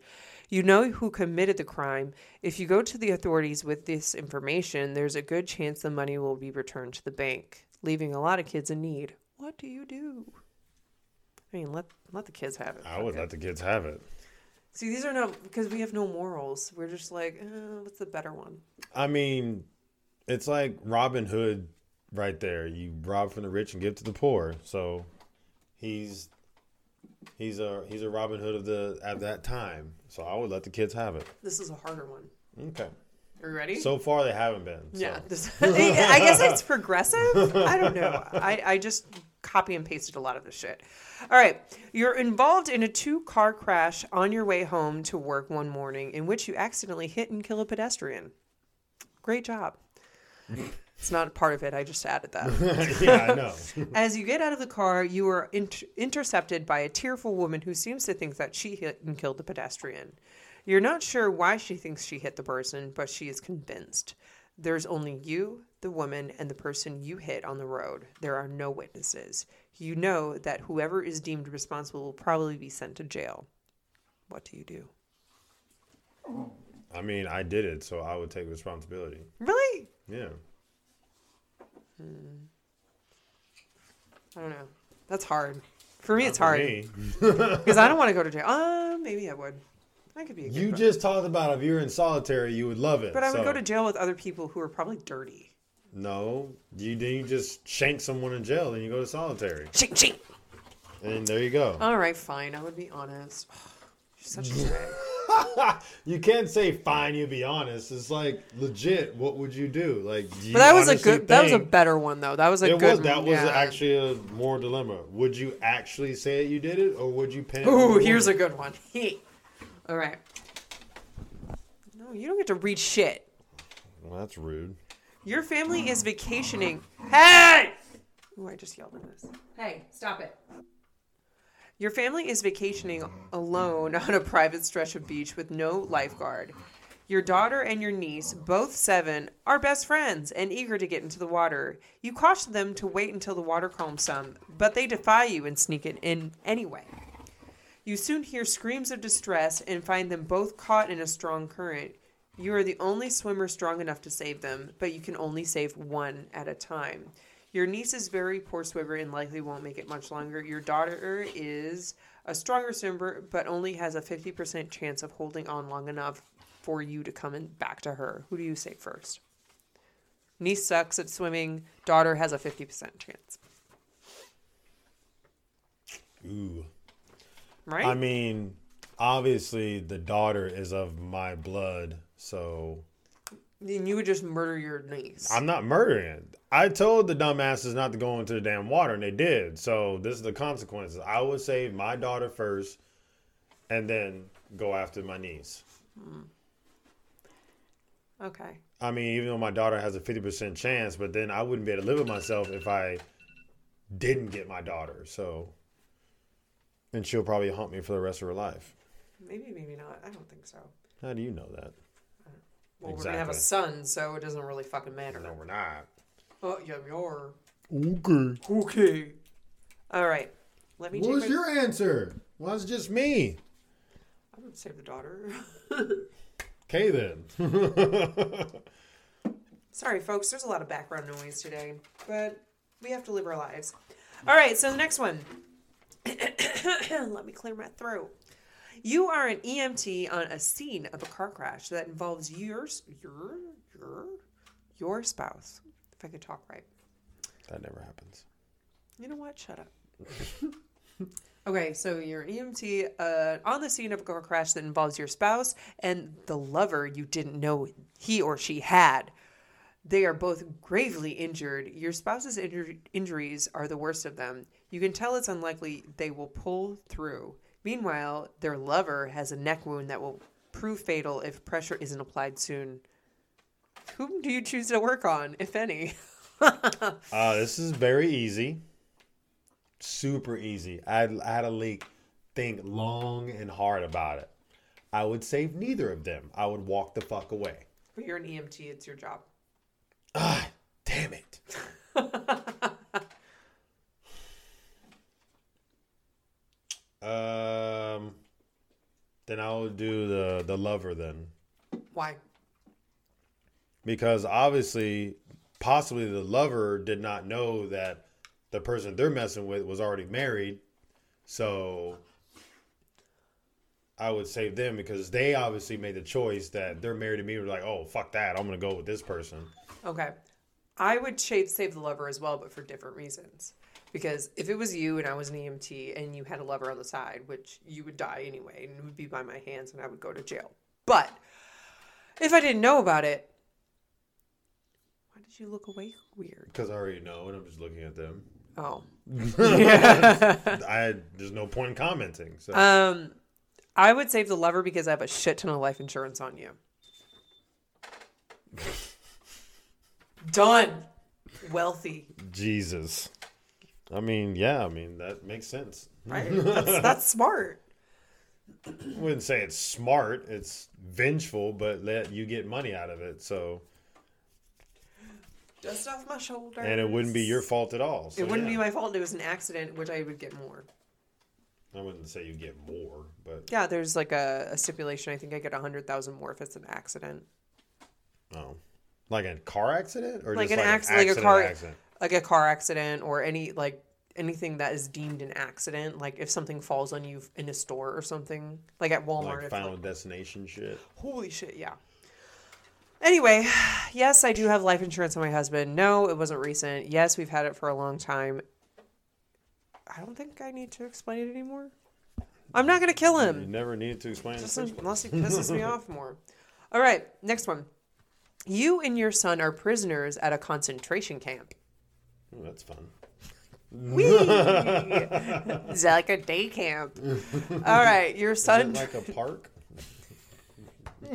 You know who committed the crime. If you go to the authorities with this information, there's a good chance the money will be returned to the bank, leaving a lot of kids in need. What do you do? I mean, let let the kids have it. I would let the kids have it. See, these are not because we have no morals. We're just like, uh, what's the better one? I mean, it's like Robin Hood right there. You rob from the rich and give to the poor. So he's he's a he's a Robin Hood of the at that time. So I would let the kids have it. This is a harder one. Okay. Are you ready? So far they haven't been. so. Yeah, this, [laughs] I guess it's progressive. I don't know. I, I just copy and pasted a lot of this shit. All right, you're involved in a two-car crash on your way home to work one morning, in which you accidentally hit and kill a pedestrian. Great job. It's not a part of it. I just added that. [laughs] yeah, I know. [laughs] As you get out of the car, you are inter- intercepted by a tearful woman who seems to think that she hit and killed the pedestrian. You're not sure why she thinks she hit the person, but she is convinced. There's only you, the woman, and the person you hit on the road. There are no witnesses. You know that whoever is deemed responsible will probably be sent to jail. What do you do? I mean, I did it, so I would take responsibility. Really? Yeah. I don't know. That's hard. For me, it's For hard me. [laughs] because I don't want to go to jail. Uh, maybe I would. I could be a good You just talked about if you're in solitary, you would love it. But I would so- go to jail with other people who are probably dirty. No, you then you just shank someone in jail, and you go to solitary, Ching, ching. and there you go. All right, fine. I would be honest. [sighs] She's such a [laughs] drag. [laughs] You can't say fine. You be honest. It's like legit. What would you do? Like, do you But that was a honestly good. That was a better one though. That was a It good. was that was yeah. actually a more dilemma. Would you actually say it you did it, or would you pin it? Ooh, on the here's a good one. [laughs] All right. No, you don't get to read shit. Well, that's rude. Your family is vacationing. Hey! Ooh, I just yelled at this. Hey, stop it. Your family is vacationing alone [laughs] on a private stretch of beach with no lifeguard. Your daughter and your niece, both seven, are best friends and eager to get into the water. You caution them to wait until the water calms some, but they defy you and sneak it in anyway. You soon hear screams of distress and find them both caught in a strong current. You are the only swimmer strong enough to save them, but you can only save one at a time. Your niece is very poor swimmer and likely won't make it much longer. Your daughter is a stronger swimmer, but only has a 50% chance of holding on long enough for you to come in back to her. Who do you say first? Niece sucks at swimming. Daughter has a 50% chance. Ooh. Right? I mean, obviously the daughter is of my blood, so then you would just murder your niece. I'm not murdering. I told the dumbasses not to go into the damn water, and they did. So this is the consequences. I would save my daughter first, and then go after my niece. Hmm. okay. I mean, even though my daughter has a 50% chance, but then I wouldn't be able to live with myself if I didn't get my daughter. So, and she'll probably haunt me for the rest of her life. Maybe, maybe not. I don't think so. How do you know that? Well, we're gonna have a son, so it doesn't really fucking matter. No, we're not. Oh, yeah, you're Okay. okay. All right. Let me. What was my- your answer? Why is just me? I would save the daughter. [laughs] Okay, then. [laughs] Sorry, folks. There's a lot of background noise today, but we have to live our lives. All right. So the next one. [coughs] Let me clear my throat. You are an EMT on a scene of a car crash that involves yours, your, your, your spouse. If I could talk right. that never happens. You know what? Shut up. [laughs] okay, so you're EMT uh, on the scene of a car crash that involves your spouse and the lover you didn't know he or she had. They are both gravely injured. Your spouse's injur- injuries are the worst of them. You can tell it's unlikely they will pull through. Meanwhile, their lover has a neck wound that will prove fatal if pressure isn't applied soon. Whom do you choose to work on, if any? [laughs] Uh, this is very easy. Super easy. I had, I had a leak. Think long and hard about it. I would save neither of them. I would walk the fuck away. But you're an EMT, it's your job. Ah, damn it. [laughs] um, then I would do the the lover then, Why? Because obviously, possibly the lover did not know that the person they're messing with was already married, so I would save them because they obviously made the choice that they're married to me. We're like, oh fuck that, I'm gonna go with this person. Okay. I would shave, save the lover as well, but for different reasons. Because if it was you and I was an EMT and you had a lover on the side, which you would die anyway, and it would be by my hands and I would go to jail. But if I didn't know about it, you look away weird? Because I already know, and I'm just looking at them. Oh. [laughs] I there's no point in commenting. So Um, I would save the lover because I have a shit ton of life insurance on you. [laughs] Done. Wealthy. Jesus. I mean, yeah, I mean that makes sense. Right? That's, that's smart. I wouldn't say it's smart. It's vengeful, but let you get money out of it. So, Just off my shoulder. and it wouldn't be your fault at all. So, It wouldn't yeah. be my fault. It was an accident, which I would get more. I wouldn't say you get more, but Yeah, there's like a, a stipulation. I think I get a hundred thousand more if it's an accident, oh, like a car accident or like just an like accident, like a car, accident. like a car accident, or any like anything that is deemed an accident. Like if something falls on you in a store or something, like at Walmart. like Final like- Destination shit. holy shit, yeah. Anyway, yes, I do have life insurance on my husband. No, it wasn't recent. Yes, we've had it for a long time. I don't think I need to explain it anymore. I'm not gonna kill him. You never needed to explain. Just it. unless he pisses me off more. All right, next one. You and your son are prisoners at a concentration camp. Ooh, that's fun. [laughs] is that like a day camp. All right, your son. like a park? [laughs]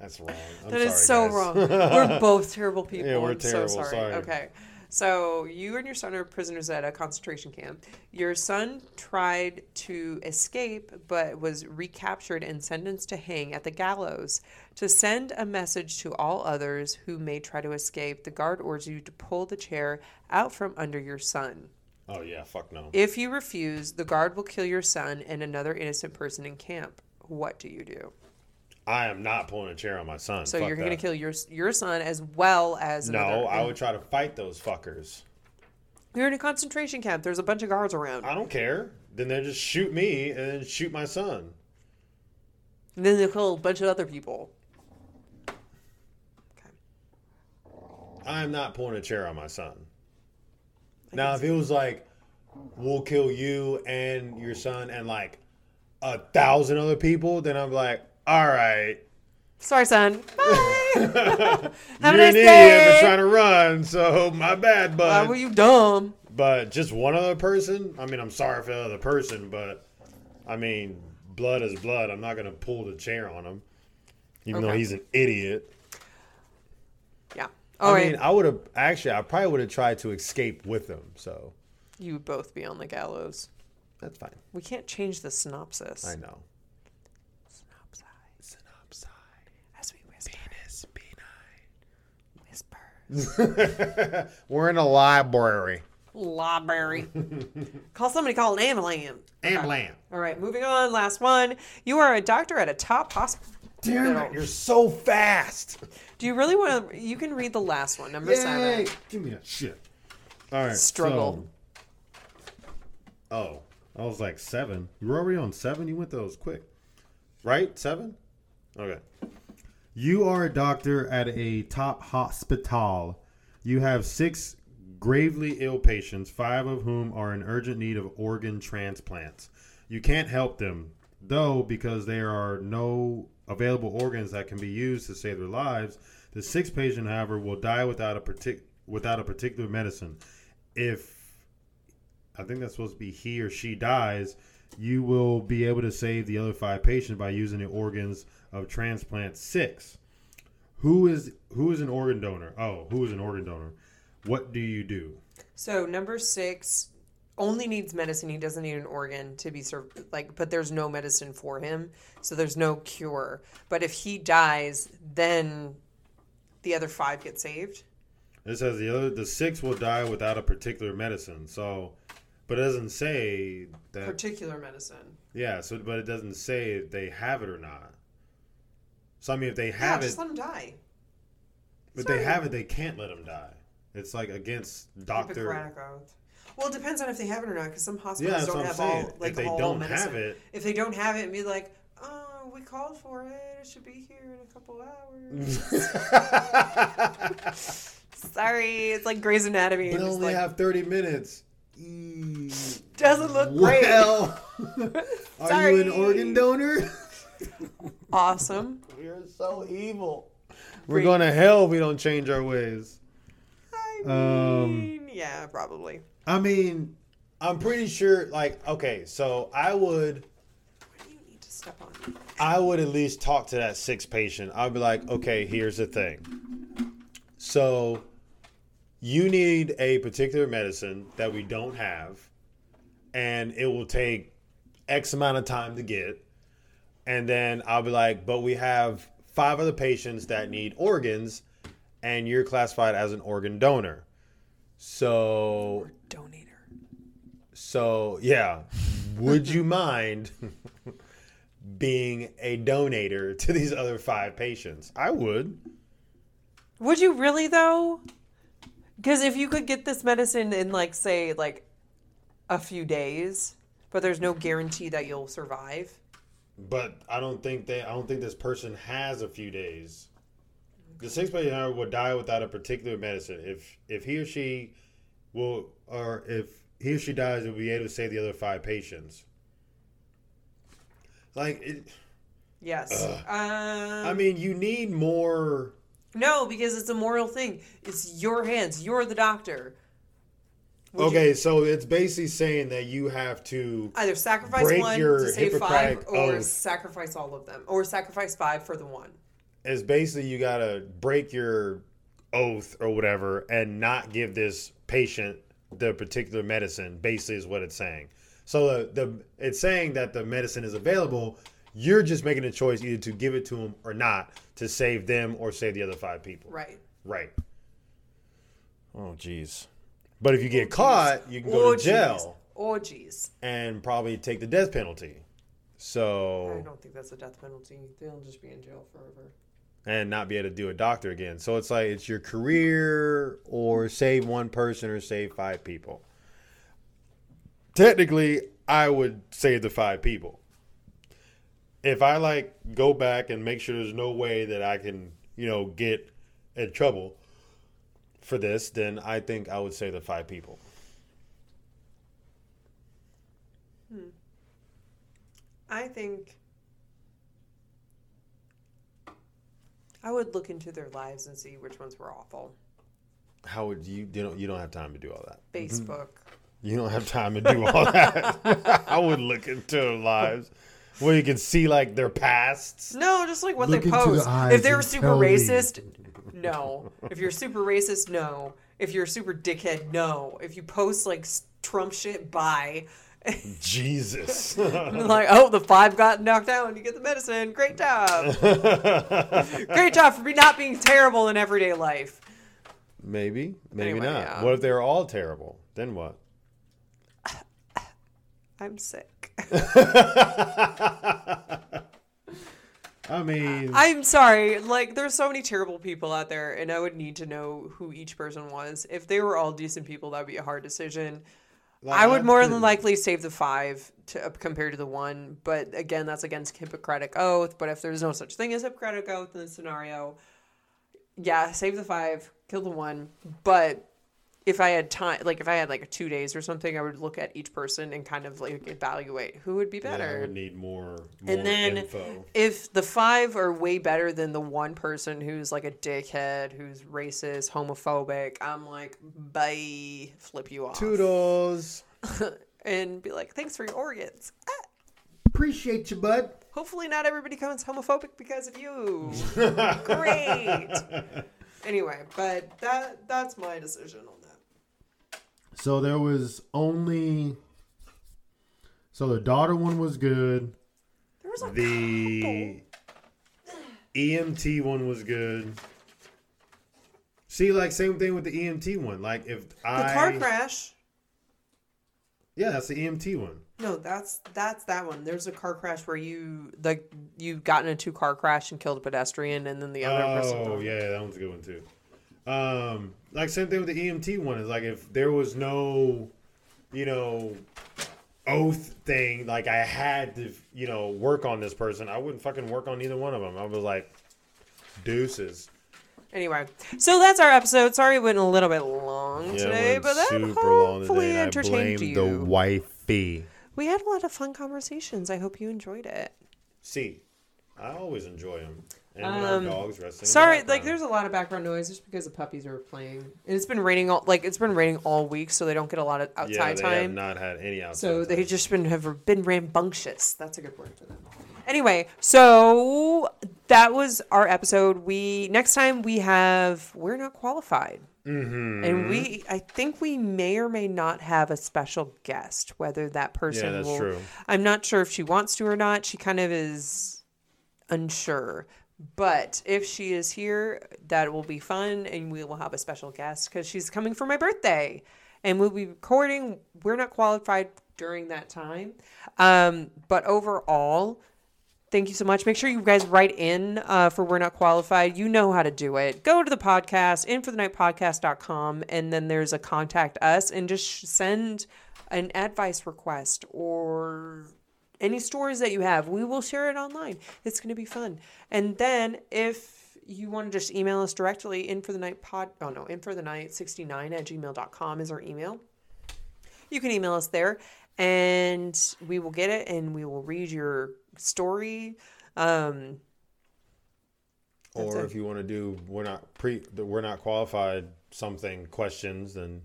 That's wrong. I'm That is sorry, so guys. wrong. We're [laughs] both terrible people. Yeah, we're I'm terrible, So sorry. sorry. Okay. So you and your son are prisoners at a concentration camp. Your son tried to escape, but was recaptured and sentenced to hang at the gallows. To send a message to all others who may try to escape, the guard orders you to pull the chair out from under your son. Oh yeah, fuck no. If you refuse, the guard will kill your son and another innocent person in camp. What do you do? I am not pulling a chair on my son. So Fuck you're going to that. kill your your son as well as No, another- I would try to fight those fuckers. You're in a concentration camp. There's a bunch of guards around. I don't care. Then they just shoot me and then shoot my son. And then they'll kill a bunch of other people. Okay. I am not pulling a chair on my son. Now, if it was like, we'll kill you and your son and like a thousand other people, then I'm like, all right. Sorry, son. Bye. [laughs] Have You're a an nice idiot day. for trying to run, so my bad, bud. Why were you dumb? But just one other person. I mean, I'm sorry for the other person, but I mean, blood is blood. I'm not gonna pull the chair on him, even though Okay. he's an idiot. Yeah. All I right. mean, I would have actually. I probably would have tried to escape with him. So you would both be on the gallows. that's fine. We can't change the synopsis. I know. Synopsis. Synopsis. As we whisper. Penis, Whisper. [laughs] We're in a library. Library. [laughs] call somebody. Call an ambulance. And land. All right. Moving on. Last one. You are a doctor at a top hospital. Damn it! You're so fast. Do you really want to? You can read the last one, number seven. Give me that shit. All right. Struggle. so- oh, I was like seven. You were already on seven. You went those quick, right? Seven. Okay. You are a doctor at a top hospital. You have six gravely ill patients, five of whom are in urgent need of organ transplants. You can't help them, though, because there are no available organs that can be used to save their lives. The sixth patient, however, will die without a partic- without a particular medicine. If I think that's supposed to be he or she dies, you will be able to save the other five patients by using the organs of transplant six. Who is who is an organ donor? Oh, who is an organ donor? What do you do? So number six only needs medicine. He doesn't need an organ to be served. Like, but there's no medicine for him, so there's no cure. But if he dies, then the other five get saved. It says the other the six will die without a particular medicine. So, but it doesn't say that. Particular medicine. Yeah. So, but it doesn't say if they have it or not. So I mean, if they have Yeah, it, let them die. But sorry. they have it, they can't let them die. It's like against doctor. Well, it depends on if they have it or not, because some hospitals that's don't have saying. all like if they all don't medicine. have it, If they don't have it, and be like, "Oh, we called for it. It should be here in a couple hours." [laughs] Sorry, it's like Grey's Anatomy. but just only like, have thirty minutes. Mm, doesn't look great. Well, [laughs] [laughs] are Sorry. you an organ donor? Awesome. We're so evil. We're going to hell if we don't change our ways. I Um, mean, yeah, probably. I mean, I'm pretty sure. Like, okay, so I would, Why do you need to step on? I would at least talk to that sixth patient. I'd be like, okay, here's the thing. So, you need a particular medicine that we don't have, and it will take X amount of time to get. And then I'll be like, but we have five other patients that need organs, and you're classified as an organ donor. So Donator. So yeah, would you [laughs] mind being a donator to these other five patients? I would. Would you really though? Because if you could get this medicine in like say like a few days, but there's no guarantee that you'll survive. But I don't think they. I don't think this person has a few days. The six patient would die without a particular medicine. If if he or she will, or if he or she dies, it will be able to save the other five patients. Like, it, Yes. Um, I mean, you need more. no, because it's a moral thing. It's your hands. You're the doctor. Would you Okay, so it's basically saying that you have to either sacrifice one to save five, or oath. sacrifice all of them, or sacrifice five for the one. is basically you gotta break your oath or whatever and not give this patient the particular medicine basically is what it's saying so the, the it's saying that the medicine is available you're just making a choice either to give it to them or not to save them or save the other five people Right. right oh jeez but if you get caught you can go Oh, to jail jeez. and probably take the death penalty So I don't think that's a death penalty. They'll just be in jail forever. and not be able to do a doctor again. So it's like it's your career or save one person or save five people. Technically, I would save the five people. If I like go back and make sure there's no way that I can, you know, get in trouble for this, then I think I would say the five people. Hmm. I think I would look into their lives and see which ones were awful. How would you? You don't. You don't have time to do all that. Facebook. Mm-hmm. You don't have time to do all that. [laughs] I would look into their lives where you can see like their pasts. No, just like what Look they into the post. If they were super tell me. racist, no. If you're super racist, no. If you're super dickhead, no. If you post like Trump shit, bye. [laughs] Jesus. like, oh, the five got knocked out. You get the medicine. Great job. [laughs] Great job for me not being terrible in everyday life. maybe, maybe Anyway, not. yeah. What if they're all terrible? Then what? [sighs] I'm sick. [laughs] I mean, I'm sorry. Like, there's so many terrible people out there, and I would need to know who each person was. If they were all decent people, that'd be a hard decision. like, I would more than likely save the five to uh, compared to the one, but again, that's against Hippocratic oath. But if there's no such thing as Hippocratic oath in this scenario, yeah, save the five, kill the one. But if I had time, like if I had like two days or something, I would look at each person and kind of like evaluate who would be Yeah, I better. would need more, more and then info. if the five are way better than the one person who's like a dickhead, who's racist, homophobic, I'm like, bye, flip you off Toodles. [laughs] and be like, thanks for your organs. Ah. appreciate you, bud. Hopefully, not everybody becomes homophobic because of you. [laughs] Great. Anyway, but that that's my decision. So there was only. So the daughter one was good. There was a The EMT one was good. See, like same thing with the EMT one. Like if I the car crash. yeah, that's the EMT one. No, that's that's that one. There's a car crash where you like you got in a two car crash and killed a pedestrian, and then the other person. Oh yeah, that one's a good one too. Um, like same thing with the EMT one is like if there was no, you know, oath thing, like I had to, you know, work on this person, I wouldn't fucking work on either one of them. I was like, deuces. Anyway, so that's our episode. Sorry it went a little bit long Yeah, today, but that hopefully today, and I entertained you. the wifey. we had a lot of fun conversations. I hope you enjoyed it. See, I always enjoy them. And Um, our dogs resting. Sorry, like there's a lot of background noise just because the puppies are playing. And it's been raining all like it's been raining all week, so they don't get a lot of yeah, outside they time. have not had any outside. So they just been have been rambunctious. That's a good word for them. Anyway, so that was our episode. We next time we have we're not qualified. Mhm. And we, I think we may or may not have a special guest. Whether that person Yeah, that's will, true. I'm not sure if she wants to or not. She kind of is unsure. But if she is here, that will be fun, and we will have a special guest because she's coming for my birthday, and we'll be recording. We're not qualified during that time, um, but overall, Thank you so much. Make sure you guys write in uh, for We're Not Qualified. You know how to do it. Go to the podcast, inforthenightpodcast.com, and then there's a contact us and just send an advice request or any stories that you have. We will share it online. It's going to be fun. And then if you want to just email us directly, in for the night pod, oh no, in for the night 69 at gmail.com is our email you can email us there and we will get it and we will read your story um Or if you want to do we're not pre we're not qualified something questions, then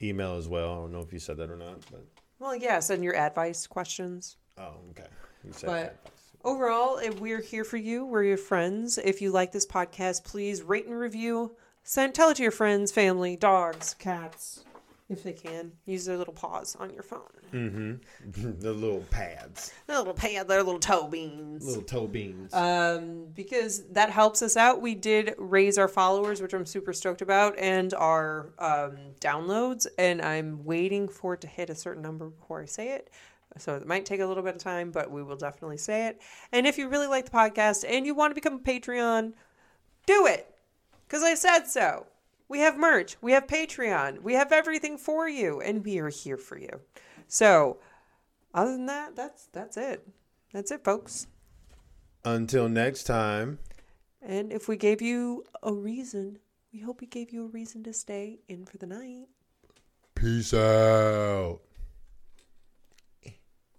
email as well. I don't know if you said that or not, but well yeah send your advice questions oh okay. You said But- overall if we're here for you we're your friends if you like this podcast please rate and review send tell it to your friends family dogs cats if they can use their little paws on your phone Mm-hmm. [laughs] the little pads, The little pad their little toe beans little toe beans. um, because that helps us out. We did raise our followers, which I'm super stoked about, and our um, downloads. And I'm waiting for it to hit a certain number before I say it. So it might take a little bit of time, but we will definitely say it. And if you really like the podcast and you want to become a Patreon, do it because I said so. We have merch, we have Patreon, we have everything for you, and we are here for you. So, other than that, that's that's it. That's it, folks. Until next time. And if we gave you a reason, we hope we gave you a reason to stay in for the night. Peace out.